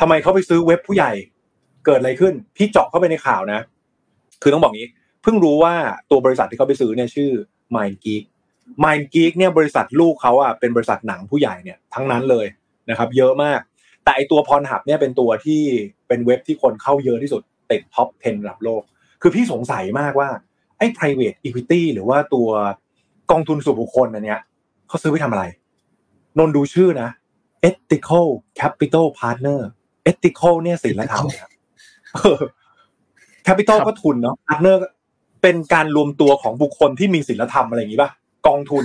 ทำไมเขาไปซื้อเว็บผู้ใหญ่เกิดอะไรขึ้น พี่เจาะเข้าไปในข่าวนะ คือต้องบอกงี้ เพิ่งรู้ว่าตัวบริษัทที่เขาไปซื้อเนี่ยชื่อ MindGeek MindGeek เนี่ยบริษัทลูกเขาอะเป็นบริษัทหนังผู้ใหญ่เนี่ยทั้งนั้นเลยนะครับ เยอะมาก แต่ไอตัวพรหับเนี่ยเป็นตัวที่เป็นเว็บที่คนเข้าเยอะที่สุดติดท็อป 10ระดับโลก คือพี่สงสัยมากว่าไอ้ private equity หรือว่าตัวกองทุนส่วนบุคคลอันเนี้ยเขาซื้อไปทำอะไร นนดูชื่อนะ ethical capital partner ethical เนี่ยศีลธรรมครับ capital ก็ทุนเนาะ partner เป็นการรวมตัวของบุคคลที่มีศีลธรรมอะไรอย่างนี้ป่ะกองทุน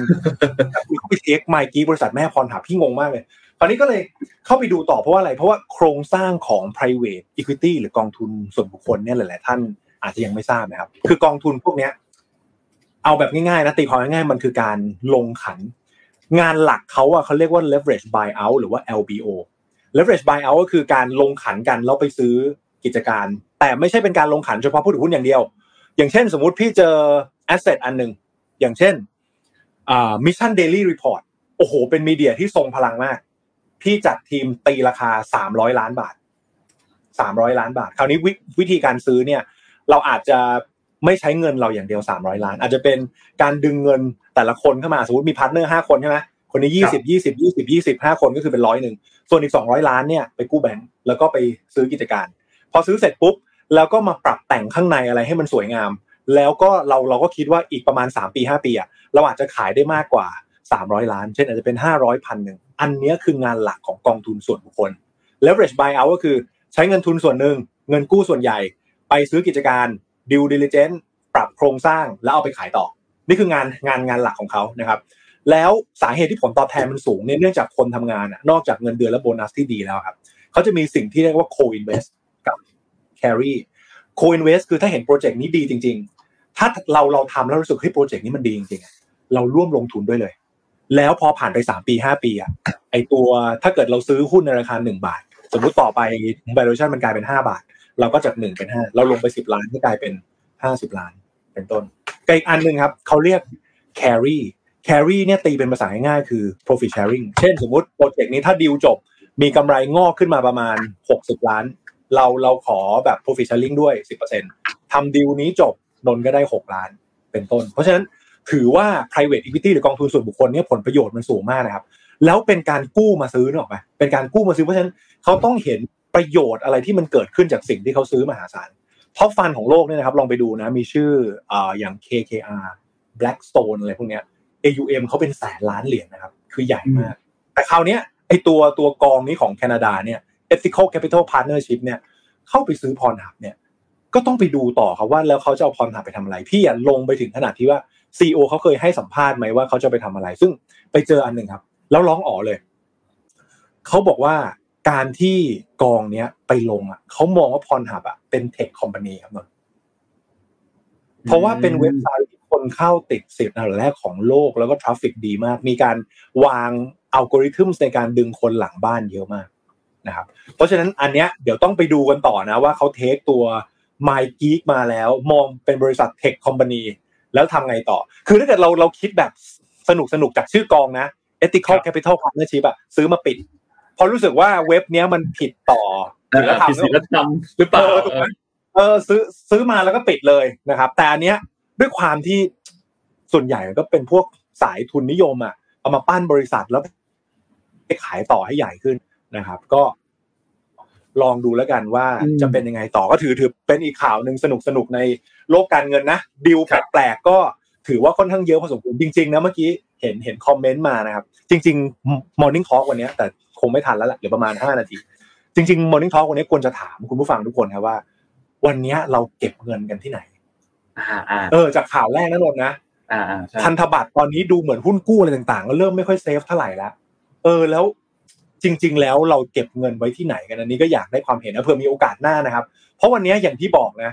เขาไปเทคไมกี้บริษัทแม่พรถาพี่งงมากเลย คราวนี้ก็เลยเข้าไปดูต่อเพราะว่าอะไร เพราะว่าโครงสร้างของ private equity หรือกองทุนส่วนบุคคลเนี่ยหลาย ๆ ท่านอาจจะยังไม่ทราบนะครับ คือกองทุนพวกเนี้ย เอาแบบง่าย ๆ นะตีความง่าย ๆ มันคือการลงขัน งานหลักเขาอะเขาเรียกว่า leverage buyout หรือว่า LBO leverage buyout ก็คือการลงขันกันแล้วไปซื้อกิจการ แต่ไม่ใช่เป็นการลงขันเฉพาะผู้ถือหุ้นอย่างเดียว อย่างเช่น สมมุติพี่เจอ asset อันหนึ่งอย่างเช่น mission daily report โอ้โห เป็นมีเดียที่ทรงพลังมาก พี่จัดทีมตีราคาสามร้อยล้านบาทสามร้อยล้านบาท คราวนี้ววิธีการซื้อเนี่ย เราอาจจะไม่ใช้เงินเราอย่างเดียวสามร้อยล้าน อาจจะเป็นการดึงเงินแต่ละคนเข้ามาสมมติมี partner ห้าคนใช่ไหมคนนี้ยี่สิบยี่สิบยี่สิบยี่สิบห้าคนก็คือเป็นร้อยหนึ่งส่วนอีกสองร้อยล้านเนี่ยไปกู้แบงก์แล้วก็ไปซื้อกิจการ พอซื้อเสร็จปุ๊บแล้วก็มาปรับแต่งข้างในอะไรให้มันสวยงาม แล้วก็เราเราก็คิดว่าอีกประมาณ3ปี5ปีอะเราอาจจะขายได้มากกว่า 300 ล้าน เช่นอาจจะเป็น 500พันหนึ่งอันนี้คืองานหลักของกองทุนส่วนบุคคล leverage buyout ก็คือใช้เงินทุนส่วนหนึ่งเงินกู้ส่วนใหญ่ ไปซื้อกิจการ due diligence ปรับโครงสร้างแล้วเอาไปขายต่อ นี่คืองานงานงานหลักของเขานะครับแล้วสาเหตุที่ผลตอบแทนมันสูงเนี่ยเนื่องจากคนทำงานนอกจากเงินเดือนและโบนัสที่ดีแล้วครับเขาจะมีสิ่งที่เรียกว่า co-invest กับ carry co-invest คือถ้าเห็นโปรเจกต์นี้ดีจริง ๆ ถ้าเราเราทำแล้วรู้สึกให้โปรเจกต์นี้มันดีจริงๆเราร่วมลงทุนด้วยเลย แล้วพอผ่านไปสามปีห้าปีอะไอตัวถ้าเกิดเราซื้อหุ้นในราคาหนึ่งบาท สมมุติต่อไป valuation มันกลายเป็นห้าบาท เราก็จากหนึ่งเป็นห้าเราลงไปสิบล้านก็กลายเป็นห้าสิบล้าน เป็นต้นกับอีกอันหนึ่งครับเขาเรียก carry carry เนี่ยตีเป็นภาษาง่ายๆคือ profit sharing เช่นสมมติโปรเจกต์นี้ถ้าดีลจบมีกำไรงอกขึ้นมาประมาณ 60 ล้าน เราเราขอแบบ profit sharing ด้วย 10%ทำดีลนี้จบนนก็ได้ 6 ล้านเป็นต้น เพราะฉะนั้น ถือว่า private equity หรือกองทุนส่วนบุคคลเนี่ยผลประโยชน์มันสูงมากนะครับ แล้วเป็นการกู้มาซื้อนึกออกไหมเป็นการกู้มาซื้อเพราะฉะนั้นเขาต้องเห็นประโยชน์อะไรที่มันเกิดขึ้นจากสิ่งที่เขาซื้อมหาศาลท็อปฟันของโลกเนี่ยนะครับลองไปดูนะมีชื่ออ่าอย่าง KKR Blackstone อะไรพวกเนี้ย AUM เขาเป็นแสนล้านเหรียญนะครับ คือใหญ่มาก แต่คราวนี้ไอตัวตัวกองนี้ของแคนาดาเนี่ย Ethical Capital Partnership เนี่ยเข้าไปซื้อ Pornhub เนี่ย ก็ต้องไปดูต่อครับว่าแล้วเขาจะเอา Pornhub ไปทำอะไร พี่อะลงไปถึงขนาดที่ว่า CEO เขาเคยให้สัมภาษณ์ไหมว่าเขาจะไปทำอะไร ซึ่งไปเจออันหนึ่งครับ แล้วร้องอ๋อเลย เขาบอกว่าการที่กองเนี้ยไปลงอะเขามองว่า Pornhub อะเป็น tech company ครับนนเพราะว่าเป็นเว็บไซต์คนเข้าติดสิบอันดับแรกของโลกแล้วก็ traffic ดีมาก มีการวางอัลกอริทึมในการดึงคนหลังบ้านเยอะมากนะครับ เพราะฉะนั้นอันเนี้ยเดี๋ยวต้องไปดูกันต่อนะว่าเขาเทคตัว My Geek มาแล้วมองเป็นบริษัทเทคคอมพานี แล้วทำไงต่อ คือถ้าเกิดเราเราคิดแบบสนุกสนุกจากชื่อกองนะ Ethical Capital Partnership อะซื้อมาปิดพอรู้สึกว่าเว็บเนี้ยมันผิดต่อศีลธรรมผิดศีลธรรมหรือเปล่าเออซื้อซื้อมาแล้วก็ปิดเลยนะครับ แต่อันเนี้ยด้วยความที่ส่วนใหญ่ก็เป็นพวกสายทุนนิยมอะเอามาปั้นบริษัทแล้วไปขายต่อให้ใหญ่ขึ้นนะครับ ก็ ลองดูแล้วกันว่าอืมจะเป็นยังไงต่อก็ถือถือเป็นอีกข่าวหนึ่งสนุกสนุกในโลกการเงินนะดิวครัแปบลกๆก็ถือว่าค่อนข้างเยอะพอสมควรจริงๆนะเมื่อกี้เห็นเห็นคอมเมนต์มานะครับ จริง ๆ Morning Talk วันเนี้ยแต่คงไม่ทันแล้วแหละเหลือประมาณห้านาที จริง ๆ Morning Talk วันนี้ควรจะถามคุณผู้ฟังทุกคนครับว่า วันเนี้ยเราเก็บเงินกันที่ไหนอ่าอ่าเออจากข่าวแรกนั่นนนนะอ่าอ่าใช่พันธบัตรตอนนี้ดูเหมือนหุ้นกู้อะไรต่างๆ ก็เริ่มไม่ค่อย safe เท่าไหร่แล้วเออแล้ว จริง ๆ แล้วเราเก็บเงินไว้ที่ไหนกันอันนี้ก็อยากได้ความเห็นนะเผื่อมีโอกาสหน้านะครับ เพราะวันนี้อย่างที่บอกนะ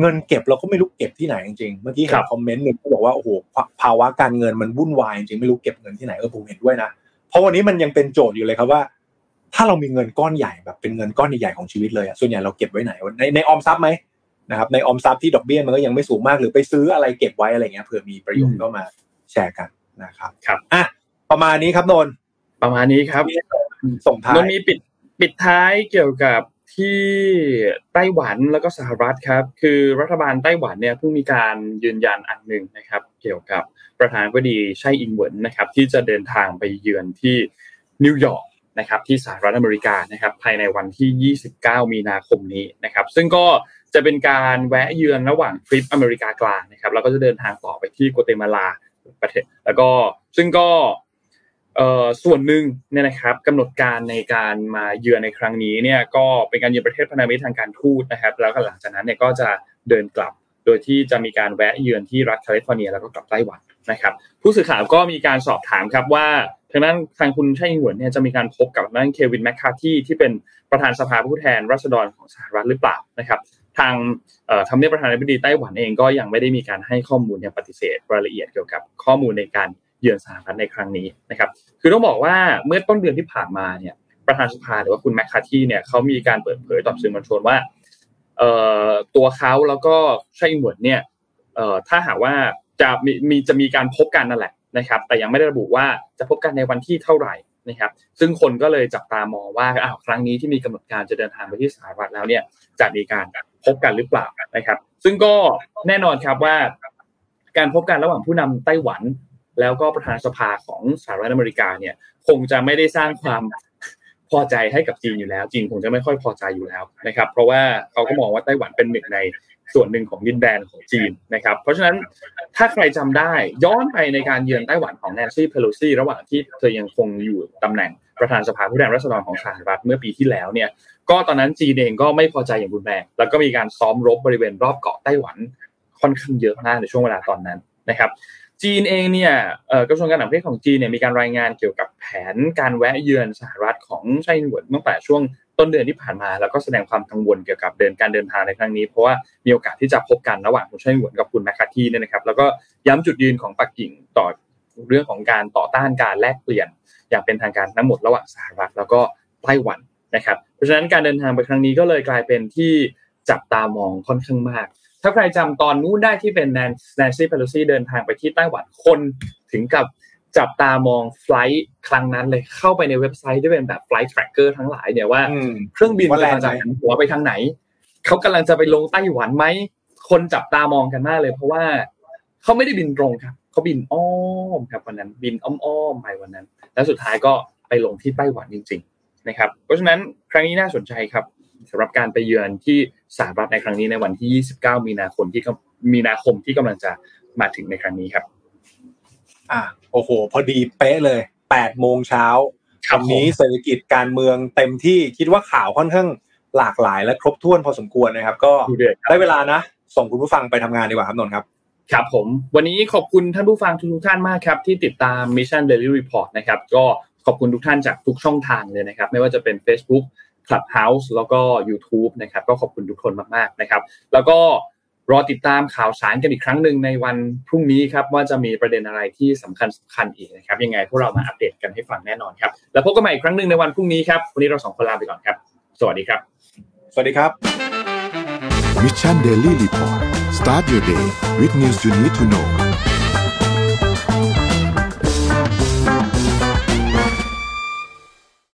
เงินเก็บเราก็ไม่รู้เก็บที่ไหนจริงๆ เมื่อกี้เห็นคอมเมนต์หนึ่งเขาบอกว่าโอ้โหภาวะการเงินมันวุ่นวายจริงๆไม่รู้เก็บเงินที่ไหนเออผมเห็นด้วยนะเพราะวันนี้มันยังเป็นโจทย์อยู่เลยครับว่า ถ้าเรามีเงินก้อนใหญ่แบบเป็นเงินก้อนใหญ่ๆของชีวิตเลยอะส่วนใหญ่เราเก็บไว้ไหนในในออมทรัพย์ไหมนะครับในออมทรัพย์ที่ดอกเบี้ยมันก็ยังไม่สูงมากหรือไปซื้ออะไรเก็บไว้อะไรเงี้ยเผื่อมีประโยชน์ก็มาแชร์กันนะครับครับอะประมาณนี้ครับนนท์ประมาณนี้ครับ ส่งท้ายมันมีปิดปิดท้ายเกี่ยวกับที่ไต้หวันแล้วก็สหรัฐครับ คือรัฐบาลไต้หวันเนี่ยเพิ่งมีการยืนยันอันหนึ่งนะครับ เกี่ยวกับประธานาธิบดีไช่อิงเหวินนะครับ ที่จะเดินทางไปเยือนที่นิวยอร์กนะครับที่สหรัฐอเมริกานะครับภายในวันที่ 29 มีนาคมนี้นะครับ ซึ่งก็จะเป็นการแวะเยือนระหว่างทริปอเมริกากลางนะครับแล้วก็จะเดินทางต่อไปที่โกเตมาลาประเทศ แล้วก็ซึ่งก็ ส่วนหนึ่งเนี่ยนะครับกำหนดการในการมาเยือนในครั้งนี้เนี่ยก็เป็นการเยือนประเทศพันธมิตรทางการทูตนะครับ แล้วก็หลังจากนั้นเนี่ยก็จะเดินกลับ โดยที่จะมีการแวะเยือนที่รัฐแคลิฟอร์เนียแล้วก็กลับไต้หวันนะครับ ผู้สื่อข่าวก็มีการสอบถามครับว่าทางด้านทางคุณไช่อิงหวนเนี่ยจะมีการพบกับนั่นเควินแมคคาที่ที่เป็นประธานสภาผู้แทนราษฎรของสหรัฐหรือเปล่านะครับ ทางทำเนียบประธานาธิบดีไต้หวันเองก็ยังไม่ได้มีการให้ข้อมูลยังปฏิเสธรายละเอียดเกี่ยวกับข้อมูลในการ เยือนสหรัฐในครั้งนี้นะครับคือต้องบอกว่าเมื่อต้นเดือนที่ผ่านมาเนี่ยประธานสภาหรือว่าคุณแมคคาที่เนี่ยเขามีการเปิดเผยต่อสื่อมวลชนว่าตัวเขาแล้วก็ช่อิงหวนเนี่ยถ้าหากว่าจะมีมีจะมีการพบกันนั่นแหละนะครับ แต่ยังไม่ได้ระบุว่าจะพบกันในวันที่เท่าไหร่นะครับ ซึ่งคนก็เลยจับตามองว่าอ้าวครั้งนี้ที่มีกำหนดการจะเดินทางไปที่สหรัฐแล้วเนี่ยจะมีการพบกันหรือเปล่านะครับ ซึ่งก็แน่นอนครับว่าการพบกันระหว่างผู้นำไต้หวัน แล้วก็ประธานสภาของสหรัฐอเมริกาเนี่ย คงจะไม่ได้สร้างความพอใจให้กับจีนอยู่แล้ว จีนคงจะไม่ค่อยพอใจอยู่แล้วนะครับ เพราะว่าเขาก็มองว่าไต้หวันเป็นหนึ่งในส่วนหนึ่งของดินแดนของจีนนะครับ เพราะฉะนั้นถ้าใครจำได้ย้อนไปในการเยือนไต้หวันของแนนซี่เพโลซีระหว่างที่เธอยังคงอยู่ตำแหน่งประธานสภาผู้แทนราษฎรของสหรัฐเมื่อปีที่แล้วเนี่ย ก็ตอนนั้นจีนเองก็ไม่พอใจอย่างรุนแรงแล้วก็มีการซ้อมรบบริเวณรอบเกาะไต้หวันค่อนข้างเยอะมากในช่วงเวลาตอนนั้นนะครับ จีนเองเนี่ยกระทรวงการต่างประเทศของจีนเนี่ยมีการรายงานเกี่ยวกับแผนการแวะเยือนสหรัฐของไช่หวนตั้งแต่ช่วงต้นเดือนที่ผ่านมา แล้วก็แสดงความกังวลเกี่ยวกับเดินการเดินทางในครั้งนี้ เพราะว่ามีโอกาสที่จะพบกันระหว่างคุณไช่หวนกับคุณแมคคาทีเนี่ยนะครับแล้วก็ย้ำจุดยืนของปักกิ่งต่อเรื่องของการต่อต้านการแลกเปลี่ยน อย่างเป็นทางการทั้งหมดระหว่างสหรัฐแล้วก็ไต้หวันนะครับเพราะฉะนั้นการเดินทางไปครั้งนี้ก็เลยกลายเป็นที่จับตามองค่อนข้างมาก ถ้าใครจำตอนนู้นได้ที่เป็นแนนซี่เพโลซีเดินทางไปที่ไต้หวันคนถึงกับจับตามอง flight ครั้งนั้นเลยเข้าไปในเว็บไซต์ที่เป็นแบบไฟล์ tracker ทั้งหลายเนี่ยว่าเครื่องบินกำลังจะหันหัวไปทางไหน เขากำลังจะไปลงไต้หวันไหม คนจับตามองกันมากเลย เพราะว่าเขาไม่ได้บินตรงครับเขาบินอ้อมครับวันนั้นบินอ้อมๆไปวันนั้น แล้วสุดท้ายก็ไปลงที่ไต้หวันจริง ๆ นะครับ เพราะฉะนั้นครั้งนี้น่าสนใจครับ สำหรับการไปเยือนที่สหรัฐในครั้งนี้ในวันที่ 29 มีนาคมที่มีนาคมที่กำลังจะมาถึงในครั้งนี้ครับ อ่าโอ้โห พอดีเป๊ะเลยแปดโมงเช้าวันนี้เศรษฐกิจการเมืองเต็มที่คิดว่าข่าวค่อนข้างหลากหลายและครบถ้วนพอสมควรนะครับ ก็ได้เวลานะส่งคุณผู้ฟังไปทำงานดีกว่าครับนนท์ครับครับผม วันนี้ขอบคุณท่านผู้ฟังทุกท่านมากครับ ที่ติดตาม Mission Daily Report นะครับ ก็ขอบคุณทุกท่านจากทุกช่องทางเลยนะครับ ไม่ว่าจะเป็น Facebook Clubhouse แล้วก็ YouTube นะครับก็ขอบคุณทุกคนมากๆนะครับ แล้วก็รอติดตามข่าวสารกันอีกครั้งหนึ่งในวันพรุ่งนี้ครับว่าจะมีประเด็นอะไรที่สำคัญสำคัญอีกนะครับ ยังไงพวกเรามาอัปเดตกันให้ฟังแน่นอนครับ แล้วพบกันใหม่อีกครั้งหนึ่งในวันพรุ่งนี้ครับ วันนี้เราสองคนลาไปก่อนครับ สวัสดีครับ สวัสดีครับ Mission Daily Report start your day with news you need to know